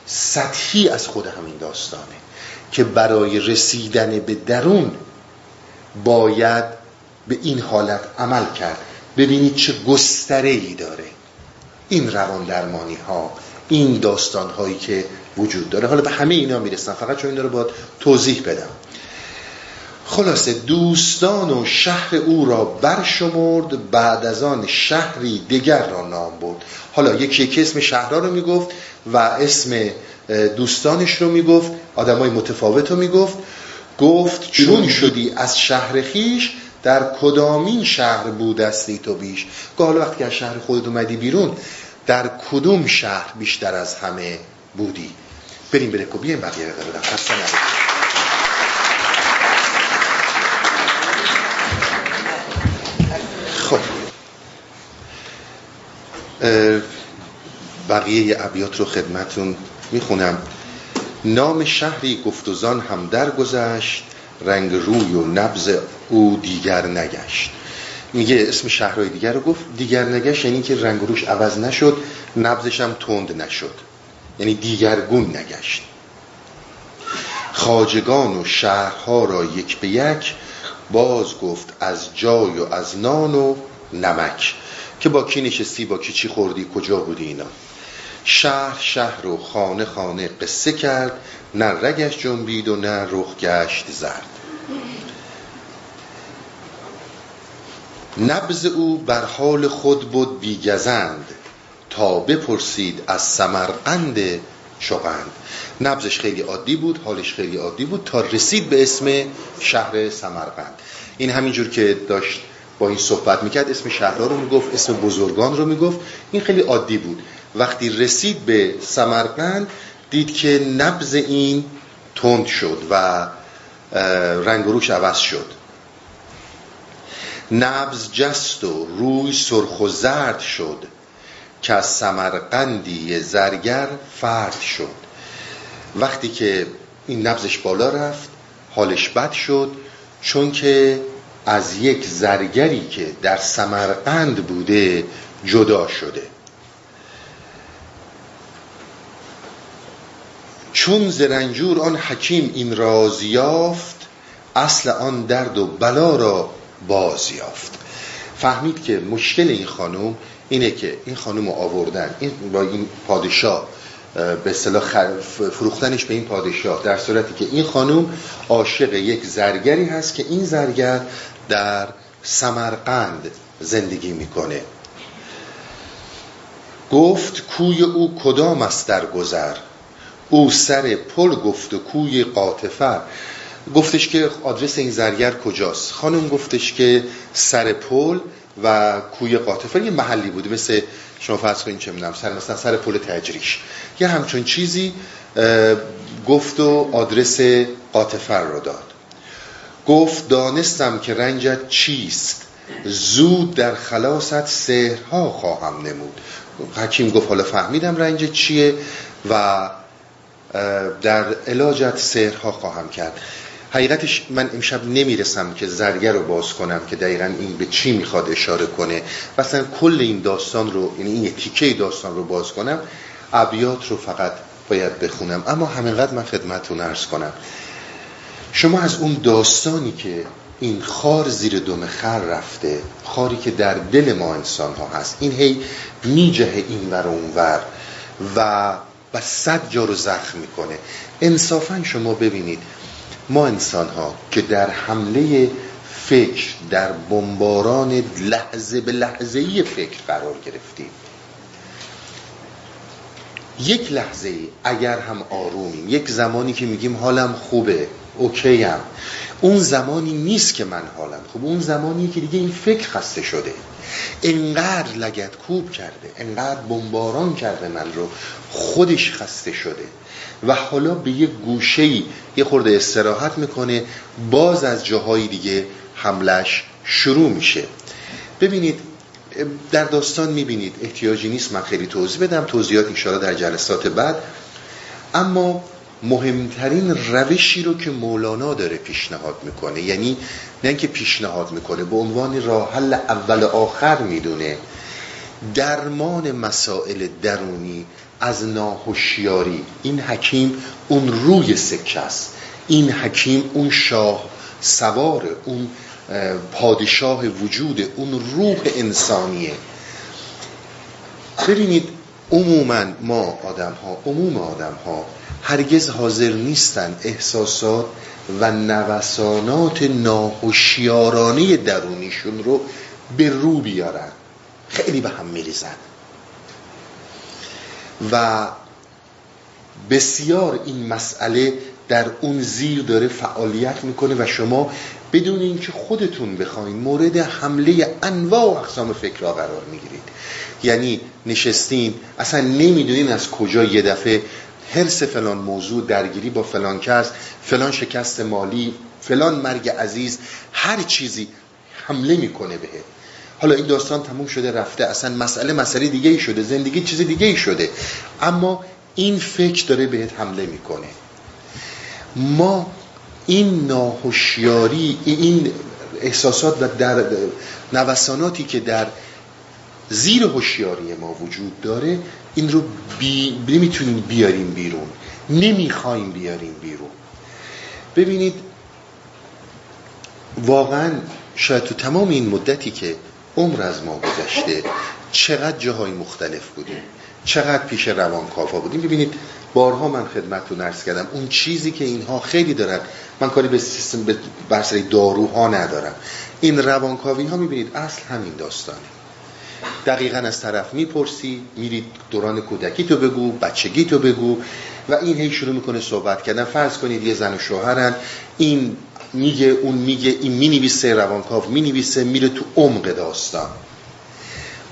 Speaker 1: سطحی از خود همین داستانه. که برای رسیدن به درون باید به این حالت عمل کرد. ببینید چه گستره ای داره. این روان درمانی ها این داستان هایی که وجود داره. حالا به همه اینا می‌رسن فقط چون این رو باید توضیح بدم. خلاصه دوستان و شهر او را برشمرد بعد از آن شهری دیگر را نام برد. حالا یکی یکی اسم شهرها رو می‌گفت و اسم دوستانش رو می‌گفت آدمای متفاوت رو می‌گفت. گفت چون شدی از شهر خیش در کدامین شهر بودستی تو بیش؟ حالا وقتی از شهر خودت اومدی بیرون در کدوم شهر بیشتر از همه بودی؟ بریم بره که بیایم بقیه رو بدم خب. بقیه ابیات رو خدمتون می‌خونم. نام شهری گفتوزان هم درگذشت رنگ روی و نبز او دیگر نگشت. میگه اسم شهرهای دیگر رو گفت دیگر نگشت یعنی که رنگ روش عوض نشد نبزش هم تند نشد. یعنی دیگرگون نگشت. خاجگان و شهرها را یک به یک باز گفت از جای و از نان و نمک. که با کی نشستی با کی چی خوردی کجا بودی اینا؟ شهر شهر و خانه خانه قصه کرد نه رگش جنبید و نه رخ گشت زرد. نبز او بر حال خود بود بیگزند تا بپرسید از سمرقند شغند. نبزش خیلی عادی بود حالش خیلی عادی بود تا رسید به اسم شهر سمرقند. این همینجور که داشت با این صحبت می‌کرد اسم شهرها رو می‌گفت اسم بزرگان رو می‌گفت این خیلی عادی بود. وقتی رسید به سمرقند دید که نبز این تند شد و رنگ روش عوض شد. نبز جست و روی سرخ و زرد شد که از سمرقندی زرگر فرد شد. وقتی که این نبزش بالا رفت حالش بد شد چون که از یک زرگری که در سمرقند بوده جدا شده. چون زرنجور آن حکیم این راز یافت اصل آن درد و بلا را باز یافت. فهمید که مشکل این خانم اینه که این خانم رو آوردن. این با این پادشاه به اصطلاح فروختنش به این پادشاه در صورتی که این خانم عاشق یک زرگری هست که این زرگر در سمرقند زندگی می‌کنه. گفت کوی او کدام است در گذر؟ او سر پل گفت و کوی قاطفر گفتش که آدرس این زرگر کجاست؟ خانم گفتش که سر پل و کوی قاطفر یه محلی بوده مثل شما فرض کنید چه می‌دونم سر مثلا سر پل تجریش. یه همچون چیزی گفت و آدرس قاطفر رو داد. گفت دانستم که رنجت چیست. زود در خلاصت سهرها خواهم نمود. حکیم گفت حالا فهمیدم رنج چیه و در علاجت سهرها خواهم کرد. حقیقتش من امشب نمی‌رسم که زرگر رو باز کنم که دقیقا این به چی می‌خواد اشاره کنه. مثلا کل این داستان رو یعنی این تیکه داستان رو باز کنم ابیات رو فقط باید بخونم. اما همینقدر من خدمتتون ارز کنم. شما از اون داستانی که این خار زیر دم خر رفته خاری که در دل ما انسان ها هست این هی میجه این ور اون ور و و صد جا رو زخم می‌کنه. انصافا شما ببینید ما انسان ها که در حمله فکر در بمباران لحظه به لحظه ای فکر قرار گرفتیم. یک لحظه اگر هم آرومیم یک زمانی که میگیم حالم خوبه اوکیم. اون زمانی نیست که من حالم خوب اون زمانی که دیگه این فکر خسته شده. انقدر لگت کوب کرده انقدر بمباران کرده من رو خودش خسته شده. و حالا به یه گوشه یه خورده استراحت می‌کنه باز از جاهای دیگه حملش شروع میشه. ببینید در داستان می‌بینید احتیاجی نیست من خیلی توضیح بدم توضیحات انشاءالله در جلسات بعد. اما مهمترین روشی رو که مولانا داره پیشنهاد می‌کنه. یعنی نه اینکه پیشنهاد می‌کنه به عنوان راه حل اول آخر می‌دونه درمان مسائل درونی از ناهوشیاری. این حکیم اون روی سکه است. این حکیم اون شاه سوار اون پادشاه وجود اون روح انسانیه. ببینید عموما ما آدم ها عموم آدم ها هرگز حاضر نیستن احساسات و نوسانات ناهوشیارانه درونیشون رو به رو بیارن. خیلی به هم میریزن. و بسیار این مسئله در اون زیر داره فعالیت می‌کنه و شما بدون اینکه خودتون بخواین مورد حمله انواع و اقسام فکرها قرار می‌گیرید. یعنی نشستین اصلا نمی‌دونین از کجا یه دفعه حرس فلان موضوع درگیری با فلان کس فلان شکست مالی فلان مرگ عزیز هر چیزی حمله می‌کنه بهت. حالا این داستان تموم شده رفته. اصلا مسئله مسئله دیگه ای شده زندگی چیز دیگه ای شده. اما این فکر داره بهت حمله می‌کنه. ما این ناهوشیاری این احساسات و در نوساناتی که در زیر هوشیاری ما وجود داره این رو بی... نمی‌تونیم بیاریم بیرون. نمی‌خوایم بیاریم بیرون. ببینید واقعا شاید تو تمام این مدتی که عمر از ما گذشته چقدر جاهای مختلف بودیم. چقدر پیش روانکاوا بودیم. ببینید بارها من خدمتتون عرض کردم اون چیزی که اینها خیلی دارن من کاری به سیستم به داروها ندارم. این روانکاوی ها می‌بینید اصل همین داستانه. دقیقا از طرف می‌پرسی میرید دوران کودکی تو بگو بچگی تو بگو و این هی شروع می‌کنه صحبت کردن. فرض کنید یه زن و شوهرن این میگه اون میگه این می‌نویسه روانکاو می‌نویسه میره تو عمق داستان.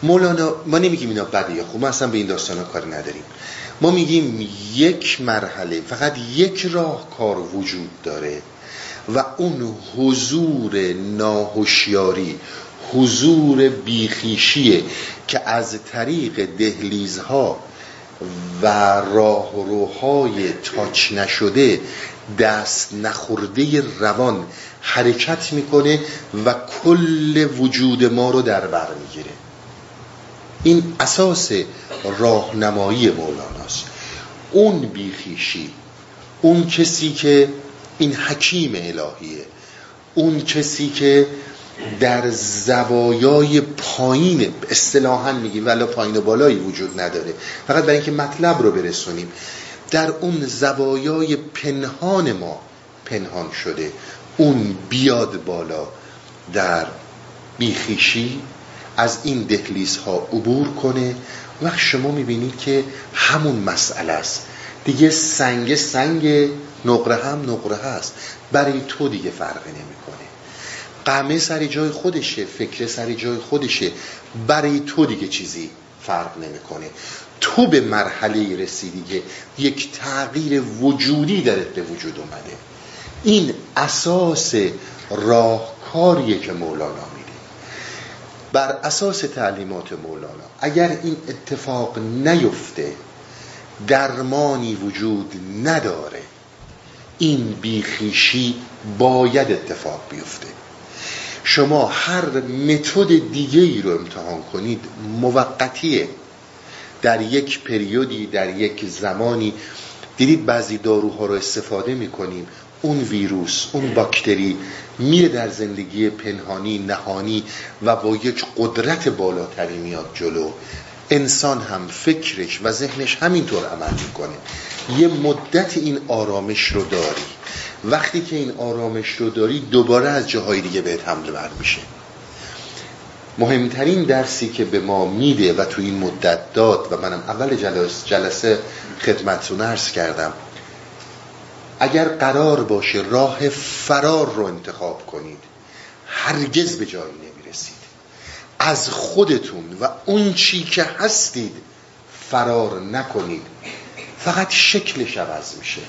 Speaker 1: مولانا ما نمیگیم اینا بده یا خوب ما اصلا به این داستان کار نداریم. ما میگیم یک مرحله فقط یک راه کار وجود داره و اون حضور ناهوشیاری حضور بیخیشیه که از طریق دهلیزها و راهروهای تاچ نشده دست نخورده روان حرکت می‌کنه و کل وجود ما رو در بر می‌گیره. این اساس راهنمایی مولاناست. اون بیخیشی اون کسی که این حکیم الهیه اون کسی که در زوایای پایین اصطلاحا میگیم ولی پایین و بالایی وجود نداره. فقط برای اینکه مطلب رو برسونیم. در اون زوایای پنهان ما پنهان شده. اون بیاد بالا در بیخیشی از این دهلیز ها عبور کنه. وقت شما می‌بینید که همون مسئله است. دیگه سنگ سنگ نقره هم نقره هست. برای تو دیگه فرقی نمی‌کنه. قمه سر جای خودشه فکر سر جای خودشه. برای تو دیگه چیزی فرق نمی‌کنه. تو به مرحله رسیدی که یک تغییر وجودی درت به وجود اومده. این اساس راهکاریه که مولانا میده. بر اساس تعلیمات مولانا اگر این اتفاق نیفته درمانی وجود نداره. این بیخیشی باید اتفاق بیفته. شما هر متد دیگه ای رو امتحان کنید موقتیه. در یک پریودی در یک زمانی. دیدید بعضی داروها رو استفاده می‌کنیم. اون ویروس اون باکتری میره در زندگی پنهانی نهانی و با یک قدرت بالاتری میاد جلو. انسان هم فکرش و ذهنش همینطور عمل می‌کنه. یه مدت این آرامش رو داری. وقتی که این آرامش رو داری دوباره از جاهای دیگه بهت حمله بر میشه. مهمترین درسی که به ما میده و تو این مدت داد و منم اول جلسه, جلسه خدمتتون عرض کردم اگر قرار باشه راه فرار رو انتخاب کنید هرگز به جایی نمی‌رسید. از خودتون و اون چی که هستید فرار نکنید. فقط شکلش عوض میشه.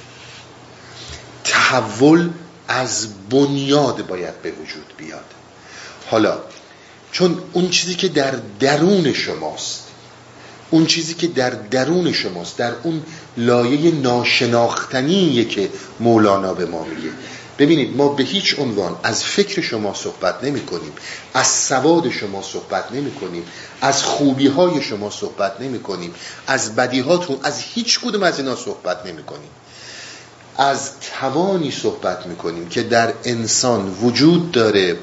Speaker 1: تحول از بنیاد باید به وجود بیاد. حالا چون اون چیزی که در درون شماست اون چیزی که در درون شماست در اون لایه ناشناختنیه که مولانا به ما میگه. ببینید ما به هیچ عنوان از فکر شما صحبت نمی کنیم از سواد شما صحبت نمی کنیم از خوبی های شما صحبت نمی کنیم از بدی هاتون از هیچ کدوم از اینا صحبت نمی کنیم از توانی صحبت می کنیم که در انسان وجود داره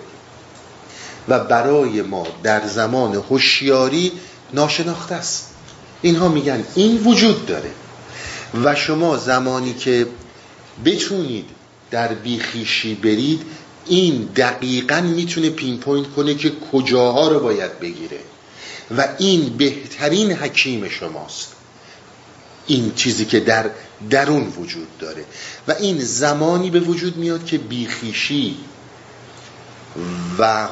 Speaker 1: و برای ما در زمان هوشیاری ناشناخته است. اینها میگن این وجود داره و شما زمانی که بتونید در بیخیشی برید این دقیقا می‌تونه پین پوینت کنه که کجاها رو باید بگیره. و این بهترین حکیم شماست. این چیزی که در درون وجود داره. و این زمانی به وجود میاد که بیخیشی و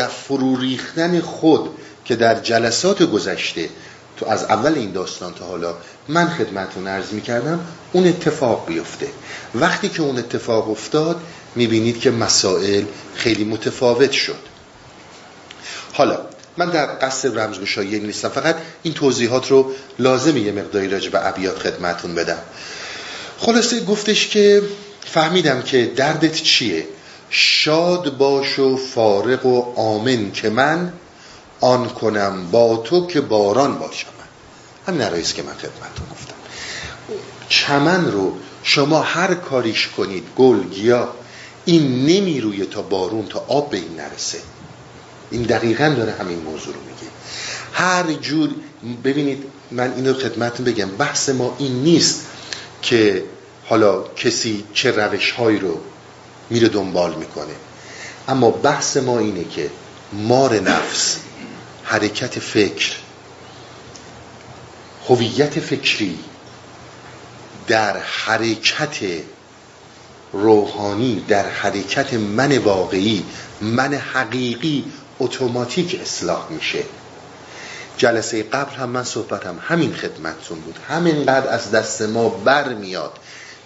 Speaker 1: فرو ریختن خود که در جلسات گذشته تو از اول این داستان تا حالا من خدمتون عرض می کردم اون اتفاق بیفته. وقتی که اون اتفاق افتاد می‌بینید که مسائل خیلی متفاوت شد. حالا من در قصد رمزگشایی نیستم. فقط این توضیحات رو لازمه یه مقداری راجع به ابیات خدمتون بدم. خلاصه گفتش که فهمیدم که دردت چیه؟ شاد باش و فارغ و آمن که من آن کنم با تو که باران باشم. همین نرایست که من خدمتون گفتم. چمن رو شما هر کاریش کنید گل گیا این نمی روی تا بارون تا آب به این نرسه. این دقیقا داره همین موضوع رو میگه. هر جور ببینید من اینو خدمتون بگم بحث ما این نیست که حالا کسی چه روش هایی رو میره دنبال می‌کنه. اما بحث ما اینه که مار نفس حرکت فکر هویت فکری در حرکت روحانی در حرکت من واقعی من حقیقی اتوماتیک اصلاح میشه. جلسه قبل هم من صحبتم همین خدمتتون بود. همینقدر از دست ما بر میاد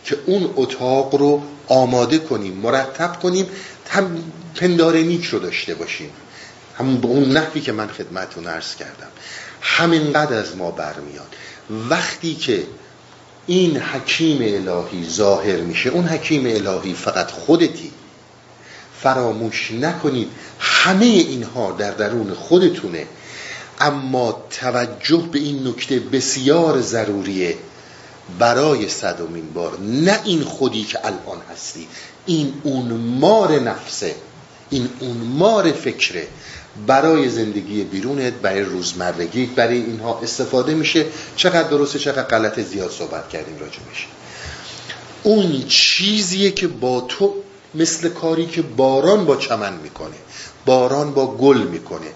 Speaker 1: که اون اتاق رو آماده کنیم مرتب کنیم هم پندار نیک رو داشته باشیم. همون به اون نحوی که من خدمتون عرض کردم. همینقدر از ما برمیاد وقتی که این حکیم الهی ظاهر میشه اون حکیم الهی فقط خودتی. فراموش نکنید. همه اینها در درون خودتونه. اما توجه به این نکته بسیار ضروریه. برای صدومین بار. نه این خودی که الان هستی. این اون مار نفسه. این اون مار فکره. برای زندگی بیرونت برای روزمرگی برای اینها استفاده میشه. چقدر درسته چقدر غلط زیاد صحبت کردیم راجبش اون چیزیه که با تو مثل کاری که باران با چمن می‌کنه باران با گل می‌کنه.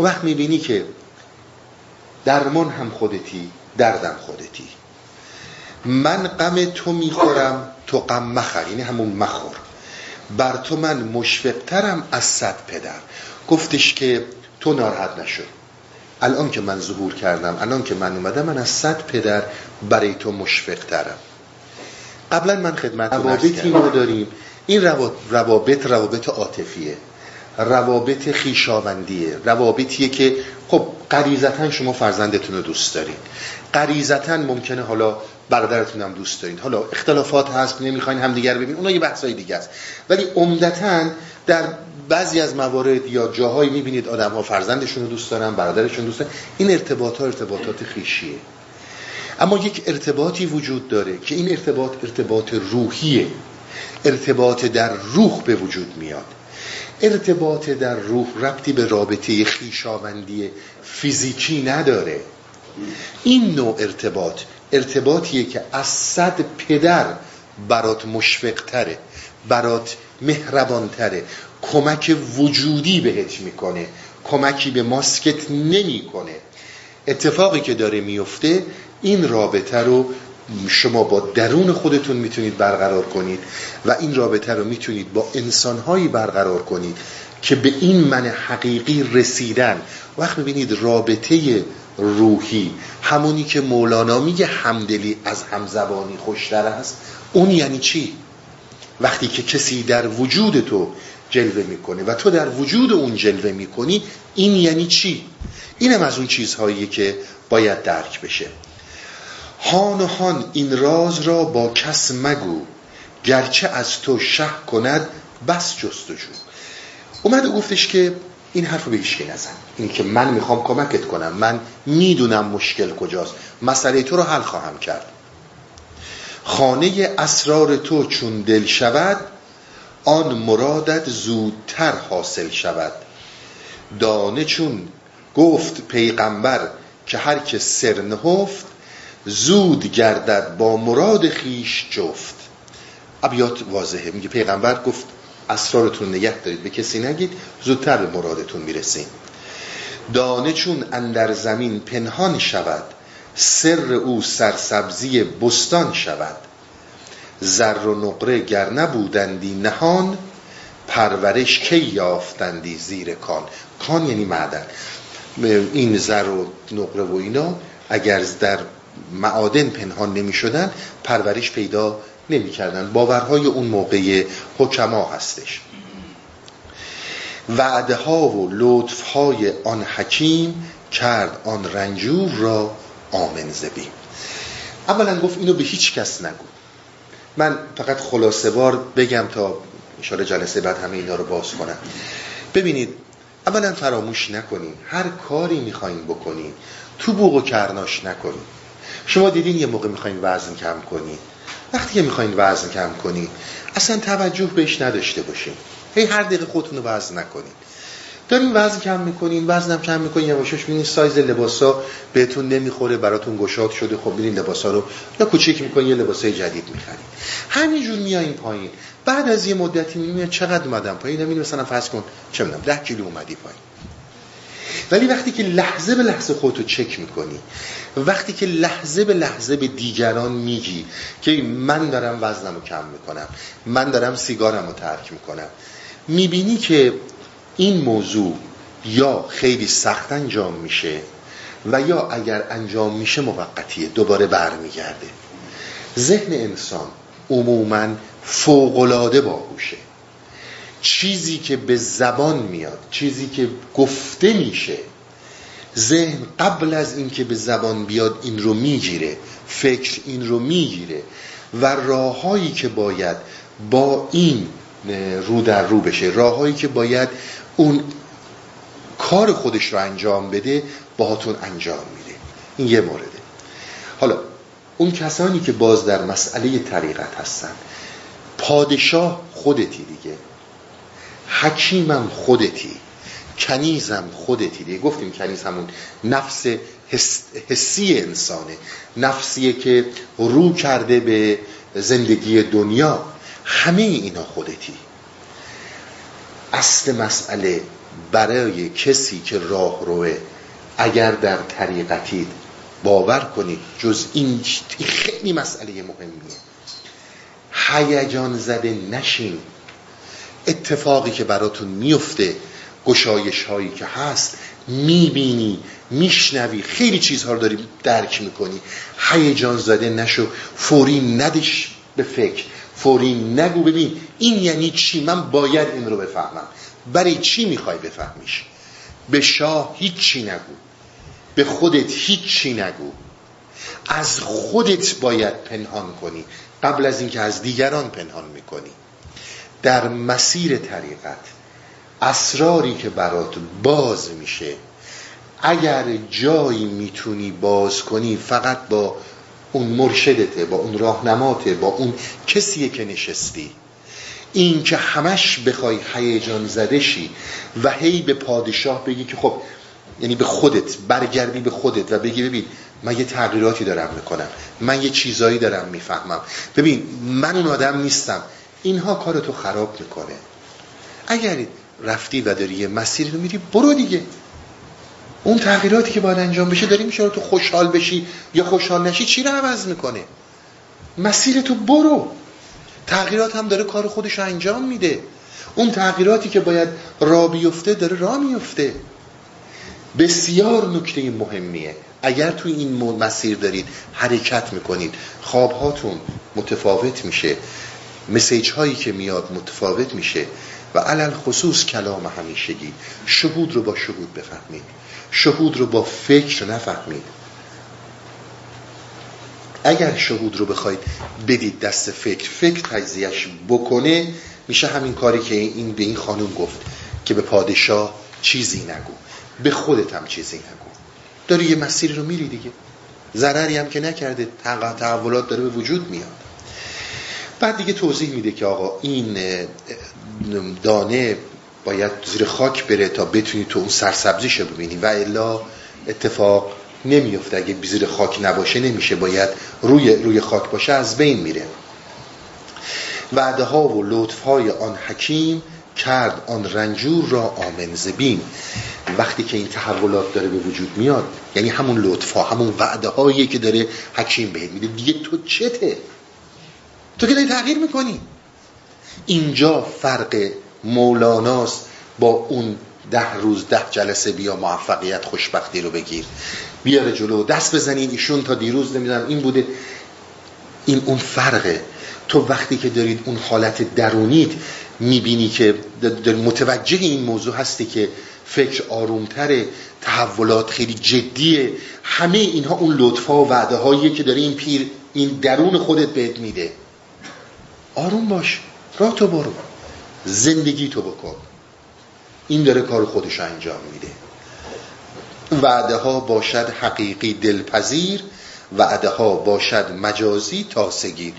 Speaker 1: و وقت می‌بینی که درمان هم خودتی دردم خودتی. من غم تو می‌خورم تو غم مخر یعنی همون مخور. بر تو من مشفقترم از صد پدر. گفتش که تو ناراحت نشد الان که من ظهور کردم الان که من اومدم من از صد پدر برای تو مشفقترم. قبلا من خدمت ما داریم. این روابط روابط عاطفیه. روابط خیشاوندیه روابطیه که خب قریزتا شما فرزندتون رو دوست دارین. قریزتا ممکنه حالا برادرتون هم دوست دارین. حالا اختلافات هست نمی‌خواین همدیگر ببین اونا یه بحثای دیگه است. ولی عمدتا در بعضی از موارد یا جاهایی می‌بینید آدم ها فرزندشون رو دوست دارن برادرشون دوست دارن. این ارتباط ها ارتباطات خیشیه اما یک ارتباطی وجود داره که این ارتباط ارتباط روحیه. ارتباط در روح به وجود میاد. ارتباط در روح ربطی به رابطه خیشاوندی فیزیکی نداره. این نوع ارتباط ارتباطیه که از صد پدر برات مشفقتره برات مهربانتره کمک وجودی بهت می‌کنه کمکی به ماسکت نمی‌کنه. اتفاقی که داره میفته این رابطه رو شما با درون خودتون می‌تونید برقرار کنید و این رابطه رو می‌تونید با انسانهایی برقرار کنید که به این من حقیقی رسیدن وقت می‌بینید رابطه روحی همونی که مولانا میگه همدلی از همزبانی خوشتر است اون یعنی چی؟ وقتی که کسی در وجود تو جلوه می‌کنه و تو در وجود اون جلوه می‌کنی این یعنی چی؟ اینم از اون چیزهایی که باید درک بشه هان و هان این راز را با کس مگو گرچه از تو شه کند بس جستجو. اومد و گفتش که این حرف رو به هیچ نزن. این که من می‌خوام کمکت کنم من می‌دونم مشکل کجاست. مسئله تو رو حل خواهم کرد. خانه اسرار تو چون دل شود آن مرادت زودتر حاصل شود. دانه چون گفت پیغمبر که هر که سر نهفت زود گردد با مراد خیش جفت. ابیات واضحه. میگه پیغمبر گفت اسرارتون نگه دارید به کسی نگید زودتر به مرادتون می‌رسیم. دانه چون اندر زمین پنهان شود سر او سرسبزی بستان شود. زر و نقره گر نبودندی نهان پرورش کی یافتندی زیر کان. کان یعنی معدن. این زر و نقره و اینا اگر در معادن پنهان نمی شدن پرورش پیدا نمی کردن باورهای اون موقع حکما هستش. وعده ها و لطف های آن حکیم کرد آن رنجور را آمن زبیم اولا گفت اینو به هیچ کس نگو. من فقط خلاصه بار بگم تا اشاره جلسه بعد همه اینا رو باز کنم. ببینید اولا فراموش نکنین. هر کاری می‌خواین بکنین تو بوق و کرناش نکنین. شما دیدین یه موقع می‌خواین وزن کم کنین وقتی که می‌خواین وزن کم کنین اصلا توجه بهش نداشته باشین. هی هر دقیقه خودتون رو وزن نکنین. دارین وزن کم می‌کنین وزنم کم می‌کنین یواشاش می‌بینین سایز لباسا بهتون نمی‌خوره براتون گشاد شده. خب میرین لباسا رو یا کوچیک می‌کنین یه لباسای جدید می‌خرین. همینجور میایین پایین. بعد از یه مدتی می‌بینین چقدر اومدم پایین. نمی‌دونم مثلا فرض کن چه می‌دونم 10 کیلو اومدی پایین. ولی وقتی که لحظه به لحظه خودتو چک می‌کنی وقتی که لحظه به لحظه به دیگران میگی که من دارم وزنم رو کم می‌کنم من دارم سیگارم رو ترک می‌کنم می‌بینی که این موضوع یا خیلی سخت انجام میشه و یا اگر انجام میشه موقتیه دوباره برمیگرده. ذهن انسان عموما فوقلاده باهوشه. چیزی که به زبان میاد چیزی که گفته میشه ذهن قبل از اینکه به زبان بیاد این رو می‌گیره فکر این رو می‌گیره و راههایی که باید با این رو در رو بشه راههایی که باید اون کار خودش رو انجام بده باهاتون انجام میده. این یه مورده. حالا اون کسانی که باز در مسئله طریقت هستن پادشاه خودتی دیگه. حکیمم خودتی. کنیزم خودتی دیگه. گفتیم کنیز همون نفس حسی انسانه. نفسیه که رو کرده به زندگی دنیا. همه اینا خودتی. اصل مسئله برای کسی که راه روه اگر در طریقتید باور کنید جز این خیلی مسئله مهمیه. هیجان زده نشین. اتفاقی که براتون میفته گشایش هایی که هست می‌بینی میشنوی خیلی چیزها رو داری درک می‌کنی. هیجان زده نشو فوری ندش به فکر فوری نگو ببین این یعنی چی؟ من باید این رو بفهمم. برای چی می‌خوای بفهمیش؟ به شاه هیچی نگو. به خودت هیچی نگو. از خودت باید پنهان کنی. قبل از اینکه از دیگران پنهان می‌کنی. در مسیر طریقت. اسراری که برات باز میشه. اگر جایی می‌تونی باز کنی فقط با اون مرشدته با اون راهنماته با اون کسیه که نشستی. این که همش بخوای هیجان زده شی و هی به پادشاه بگی که خب یعنی به خودت برگردی به خودت و بگی ببین من یه تغییراتی دارم می‌کنم. من یه چیزایی دارم می‌فهمم. ببین من اون آدم نیستم. اینها کارتو خراب می‌کنه. اگر رفتی و داری یه مسیری رو میری برو دیگه. اون تغییراتی که باید انجام بشه داری میشه تو خوشحال بشی یا خوشحال نشی چی رو عوض می‌کنه؟ مسیر تو برو. تغییرات هم داره کار خودش رو انجام میده. اون تغییراتی که باید را بیفته داره را میفته بسیار نکته مهمیه. اگر تو این مسیر دارید حرکت می‌کنید خوابهاتون متفاوت میشه. مسیج هایی که میاد متفاوت میشه. و علل خصوص کلام همیشگی. شهود رو با شهود بفهمید. شهود رو با فکر نفهمید. اگر شهود رو بخواید بدید دست فکر فکر تجزیهش بکنه میشه همین کاری که این به این خانم گفت که به پادشاه چیزی نگو. به خودت هم چیزی نگو. داری یه مسیری رو میری دیگه. ضرری هم که نکرده تحولات داره به وجود میاد. بعد دیگه توضیح میده که آقا این دانه باید زیر خاک بره تا بتونی تو اون سرسبزیشو ببینی و الا اتفاق نمیفته اگه زیر خاک نباشه نمیشه باید روی روی خاک باشه از بین میره. وعده ها و لطف های آن حکیم کرد آن رنجور را آمن زبین. وقتی که این تحولات داره به وجود میاد یعنی همون لطف ها همون وعده هایی که داره حکیم بهت میده دیگه تو چته؟ تو که داری تغییر می‌کنی. اینجا فرق مولاناست با اون ده روز ده جلسه بیا موفقیت خوشبختی رو بگیر. بیاره جلو دست بزنین ایشون تا دیروز نمی‌دونم این بوده. این اون فرقه. تو وقتی که دارید اون حالت درونیت می‌بینی که متوجه این موضوع هستی که فکر آرومتره تحولات خیلی جدیه. همه اینها اون لطفا و وعده هاییه که داره این پیر این درون خودت بهت میده. آروم باش. راه تو برو. زندگی تو بکن. این داره کار خودش انجام میده. وعده ها باشد حقیقی دلپذیر وعده ها باشد مجازی تاسگیر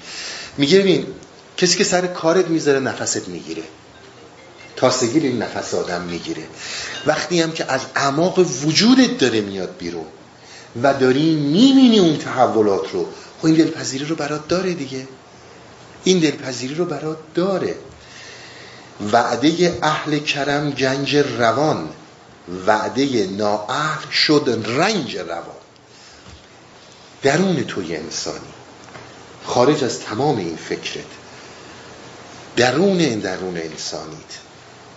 Speaker 1: میگه ببین کسی که سر کارت می‌ذاره نفست می‌گیره. تاسگیر این نفس آدم می‌گیره. وقتی هم که از اعماق وجودت داره میاد بیرون و داری می‌بینی اون تحولات رو خب این دلپذیری رو برات داره دیگه. این دلپذیری رو برات داره. وعده اهل کرم گنج روان. وعده نااهل شد رنج روان. درون توی انسانی. خارج از تمام این فکرت. درون این درون انسانیت.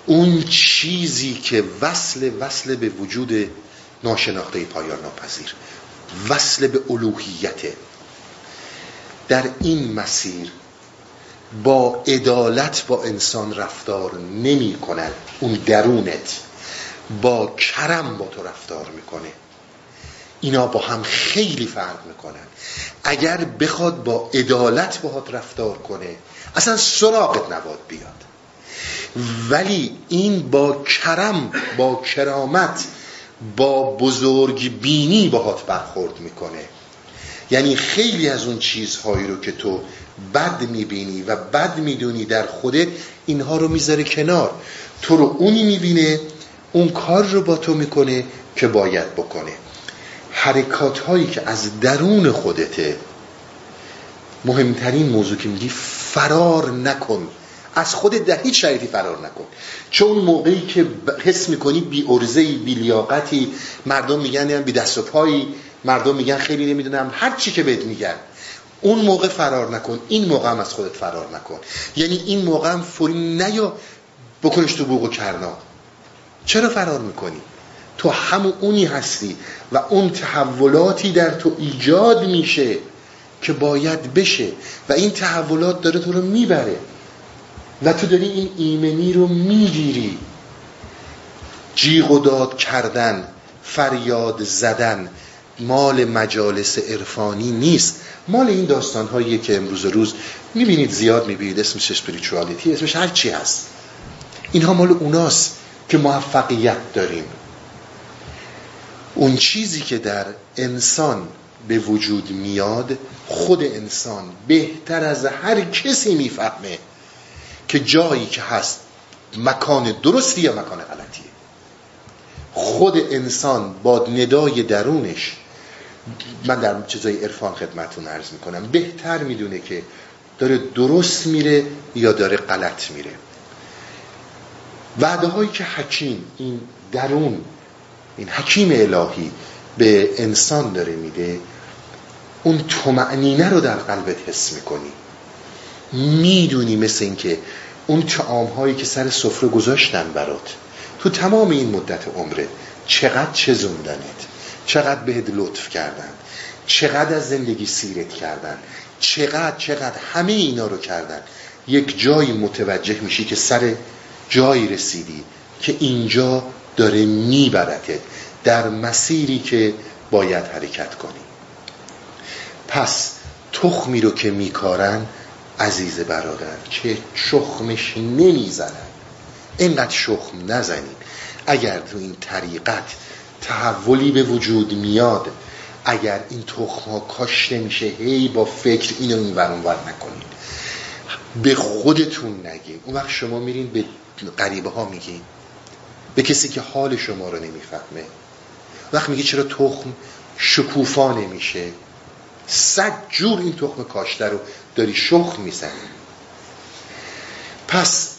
Speaker 1: اون چیزی که وصل وصل به وجود ناشناخته پایان ناپذیر. وصل به الوهیته در این مسیر با عدالت با انسان رفتار نمی کند. اون درونت با کرم با تو رفتار می‌کنه. اینا با هم خیلی فرق می‌کنن. اگر بخواد با عدالت باهات رفتار کنه اصلا سراغت نباد بیاد. ولی این با کرم با کرامت با بزرگ بینی باهات برخورد می‌کنه. یعنی خیلی از اون چیزهایی رو که تو بد می‌بینی و بد می‌دونی در خودت اینها رو می‌ذاره کنار. تو رو اونی می‌بینه اون کار رو با تو می‌کنه که باید بکنه. حرکات هایی که از درون خودته. مهمترین موضوع که میگی فرار نکن. از خودت در هیچ شرایطی فرار نکن. چون موقعی که حس می‌کنی بی ارزه بی لیاقتی مردم میگن بی دست و پایی مردم میگن خیلی نمی‌دونم هر چی که بهت میگن. اون موقع فرار نکن. این موقع هم از خودت فرار نکن. یعنی این موقع هم فوری نیا بکنش تو بوق و کرنا. چرا فرار می‌کنی؟ تو همون اونی هستی و اون تحولاتی در تو ایجاد میشه که باید بشه و این تحولات داره تو رو می‌بره. و تو داری این ایمنی رو می‌گیری. جیغ و داد کردن فریاد زدن مال مجالس عرفانی نیست. مال این داستان هایی که امروز روز می‌بینید زیاد می‌بینید اسمش اسپریچوالیتی اسمش هر چی هست. اینها مال اوناست که موفقیت داریم. اون چیزی که در انسان به وجود میاد خود انسان بهتر از هر کسی می‌فهمه که جایی که هست مکان درستی یا مکان غلطیه. خود انسان با ندای درونش من در چیزای عرفان خدمتون عرض می‌کنم. بهتر می‌دونه که داره درست میره یا داره غلط میره. وعده هایی که حکیم این درون این حکیم الهی به انسان داره میده اون تومعنینه رو در قلبت حس می‌کنی. می‌دونی مثل اینکه اون تعام هایی که سر سفره گذاشتن برات تو تمام این مدت عمره چقدر چزوندنت چقدر بهت لطف کردن چقدر از زندگی سیرت کردن چقدر چقدر همه اینا رو کردن. یک جایی متوجه میشی که سر جایی رسیدی که اینجا داره میبرتت در مسیری که باید حرکت کنی. پس تخمی رو که میکارن عزیز برادر که شخمش نمی‌زنن. اینقدر شخم نزنید اگر تو این طریقت تحولی به وجود میاد. اگر این تخم ها کاشته میشه هی با فکر اینو این ور نکنید. به خودتون نگید. اون وقت شما میرین به غریبه ها میگین. به کسی که حال شما رو نمی‌فهمه. وقت میگه چرا تخم شکوفا نمیشه؟ صد جور این تخم کاشته رو داری شخ می‌زنی. پس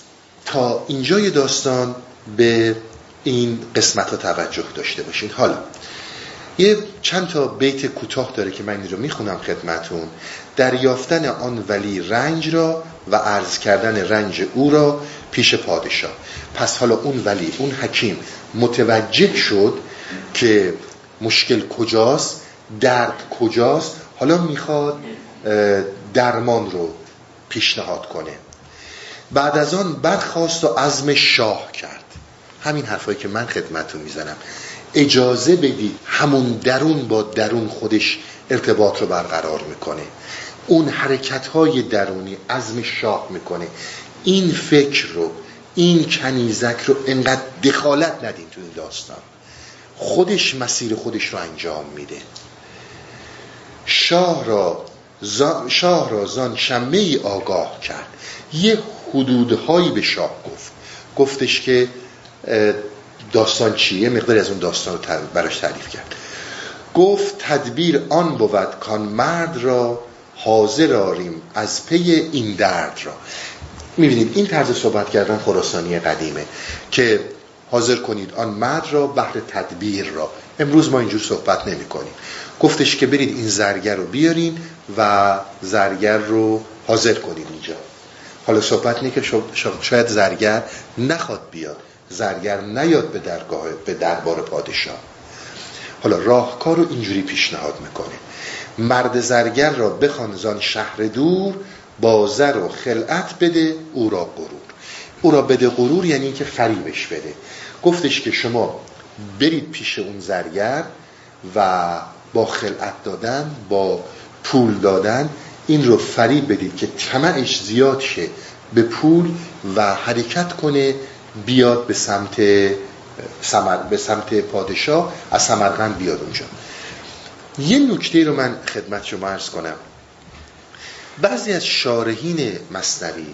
Speaker 1: تا اینجای داستان به این قسمت ها توجه داشته باشین. حالا یه چند تا بیت کوتاه داره که من این رو می‌خونم خدمتون. دریافتن آن ولی رنج را و عرض کردن رنج او را پیش پادشاه. پس حالا اون ولی اون حکیم متوجه شد که مشکل کجاست درد کجاست. حالا می‌خواد درمان رو پیشنهاد کنه. بعد از آن برخواست و عزم شاه کرد. همین حرفایی که من خدمتون می‌زنم. اجازه بدید همون درون با درون خودش ارتباط رو برقرار می‌کنه. اون حرکت های درونی عزم شاه می‌کنه. این فکر رو این کنیزک رو انقدر دخالت ندین تو این داستان. خودش مسیر خودش رو انجام میده. شاه را زان شاه را زان شمه ای آگاه کرد. یه حدودهایی به شاه گفت. گفتش که داستان چیه؟ مقداری از اون داستان رو براش تعریف کرد. گفت تدبیر آن بود کان مرد را حاضر آریم از پی این درد را. می‌بینید این طرز صحبت کردن خراسانی قدیمه که حاضر کنید آن مرد را بهر تدبیر را. امروز ما اینجور صحبت نمی کنیم. گفتش که برید این زرگر رو بیارین و زرگر رو حاضر کنید اینجا. حالا صحبت اینه که شاید زرگر نخواد بیاد. زرگر نیاد به درگاه به دربار پادشاه. حالا راهکار رو اینجوری پیشنهاد می‌کنه. مرد زرگر را بخوان شهر دور بازر و خلعت بده او را غرور. او را بده غرور یعنی که فریبش بده. گفتش که شما برید پیش اون زرگر و با خلعت دادن با پول دادن این رو فریب بدید که طمعش زیاد شه. به پول و حرکت کنه بیاد به سمت سمر به سمت پادشاه از سمرقند بیاد اونجا. یه نکته رو من خدمت شما عرض کنم. بعضی از شارحین مصنوی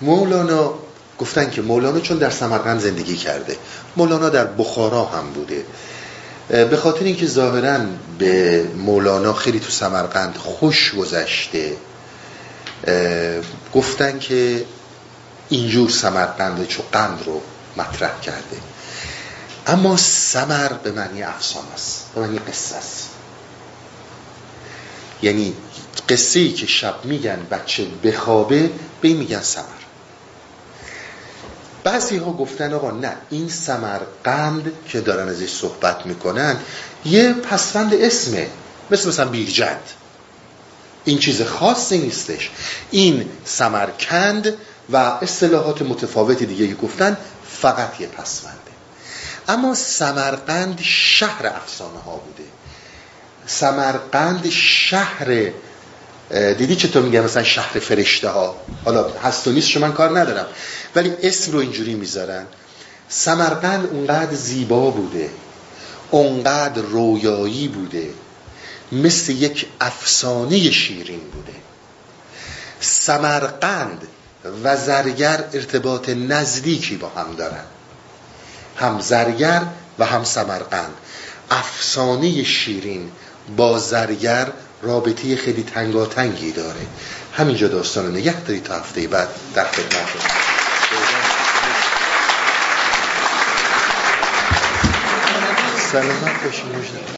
Speaker 1: مولانا گفتن که مولانا چون در سمرقند زندگی کرده مولانا در بخارا هم بوده. به خاطر اینکه ظاهرا به مولانا خیلی تو سمرقند خوش گذشته گفتن که اینجور چو قند رو مطرح کرده. اما سمر به معنی افسان است به معنی قصه است. یعنی قصه ای که شب میگن بچه بخوابه به این میگن سمر. بعضی ها گفتن آقا نه این سمرقند که دارن ازش صحبت می‌کنن یه پسفند اسمه مثل مثلا بیرجند. این چیز خاصی نیستش. این سمرکند و اصطلاحات متفاوتی دیگه که گفتن فقط یه پسفنده اما سمرقند شهر افسانه ها بوده. سمرقند شهر دیدی چطور میگم مثلا شهر فرشته ها حالا هست و نیست من کار ندارم. ولی اسم رو اینجوری می‌ذارن. سمرقند اونقدر زیبا بوده. اونقدر رویایی بوده. مثل یک افسانه شیرین بوده. سمرقند و زرگر ارتباط نزدیکی با هم دارن. هم زرگر و هم سمرقند. افسانه شیرین با زرگر رابطه خیلی تنگاتنگی داره. همینجا داستان رو نگه داری تا هفته بعد در خدمت سلامت باشین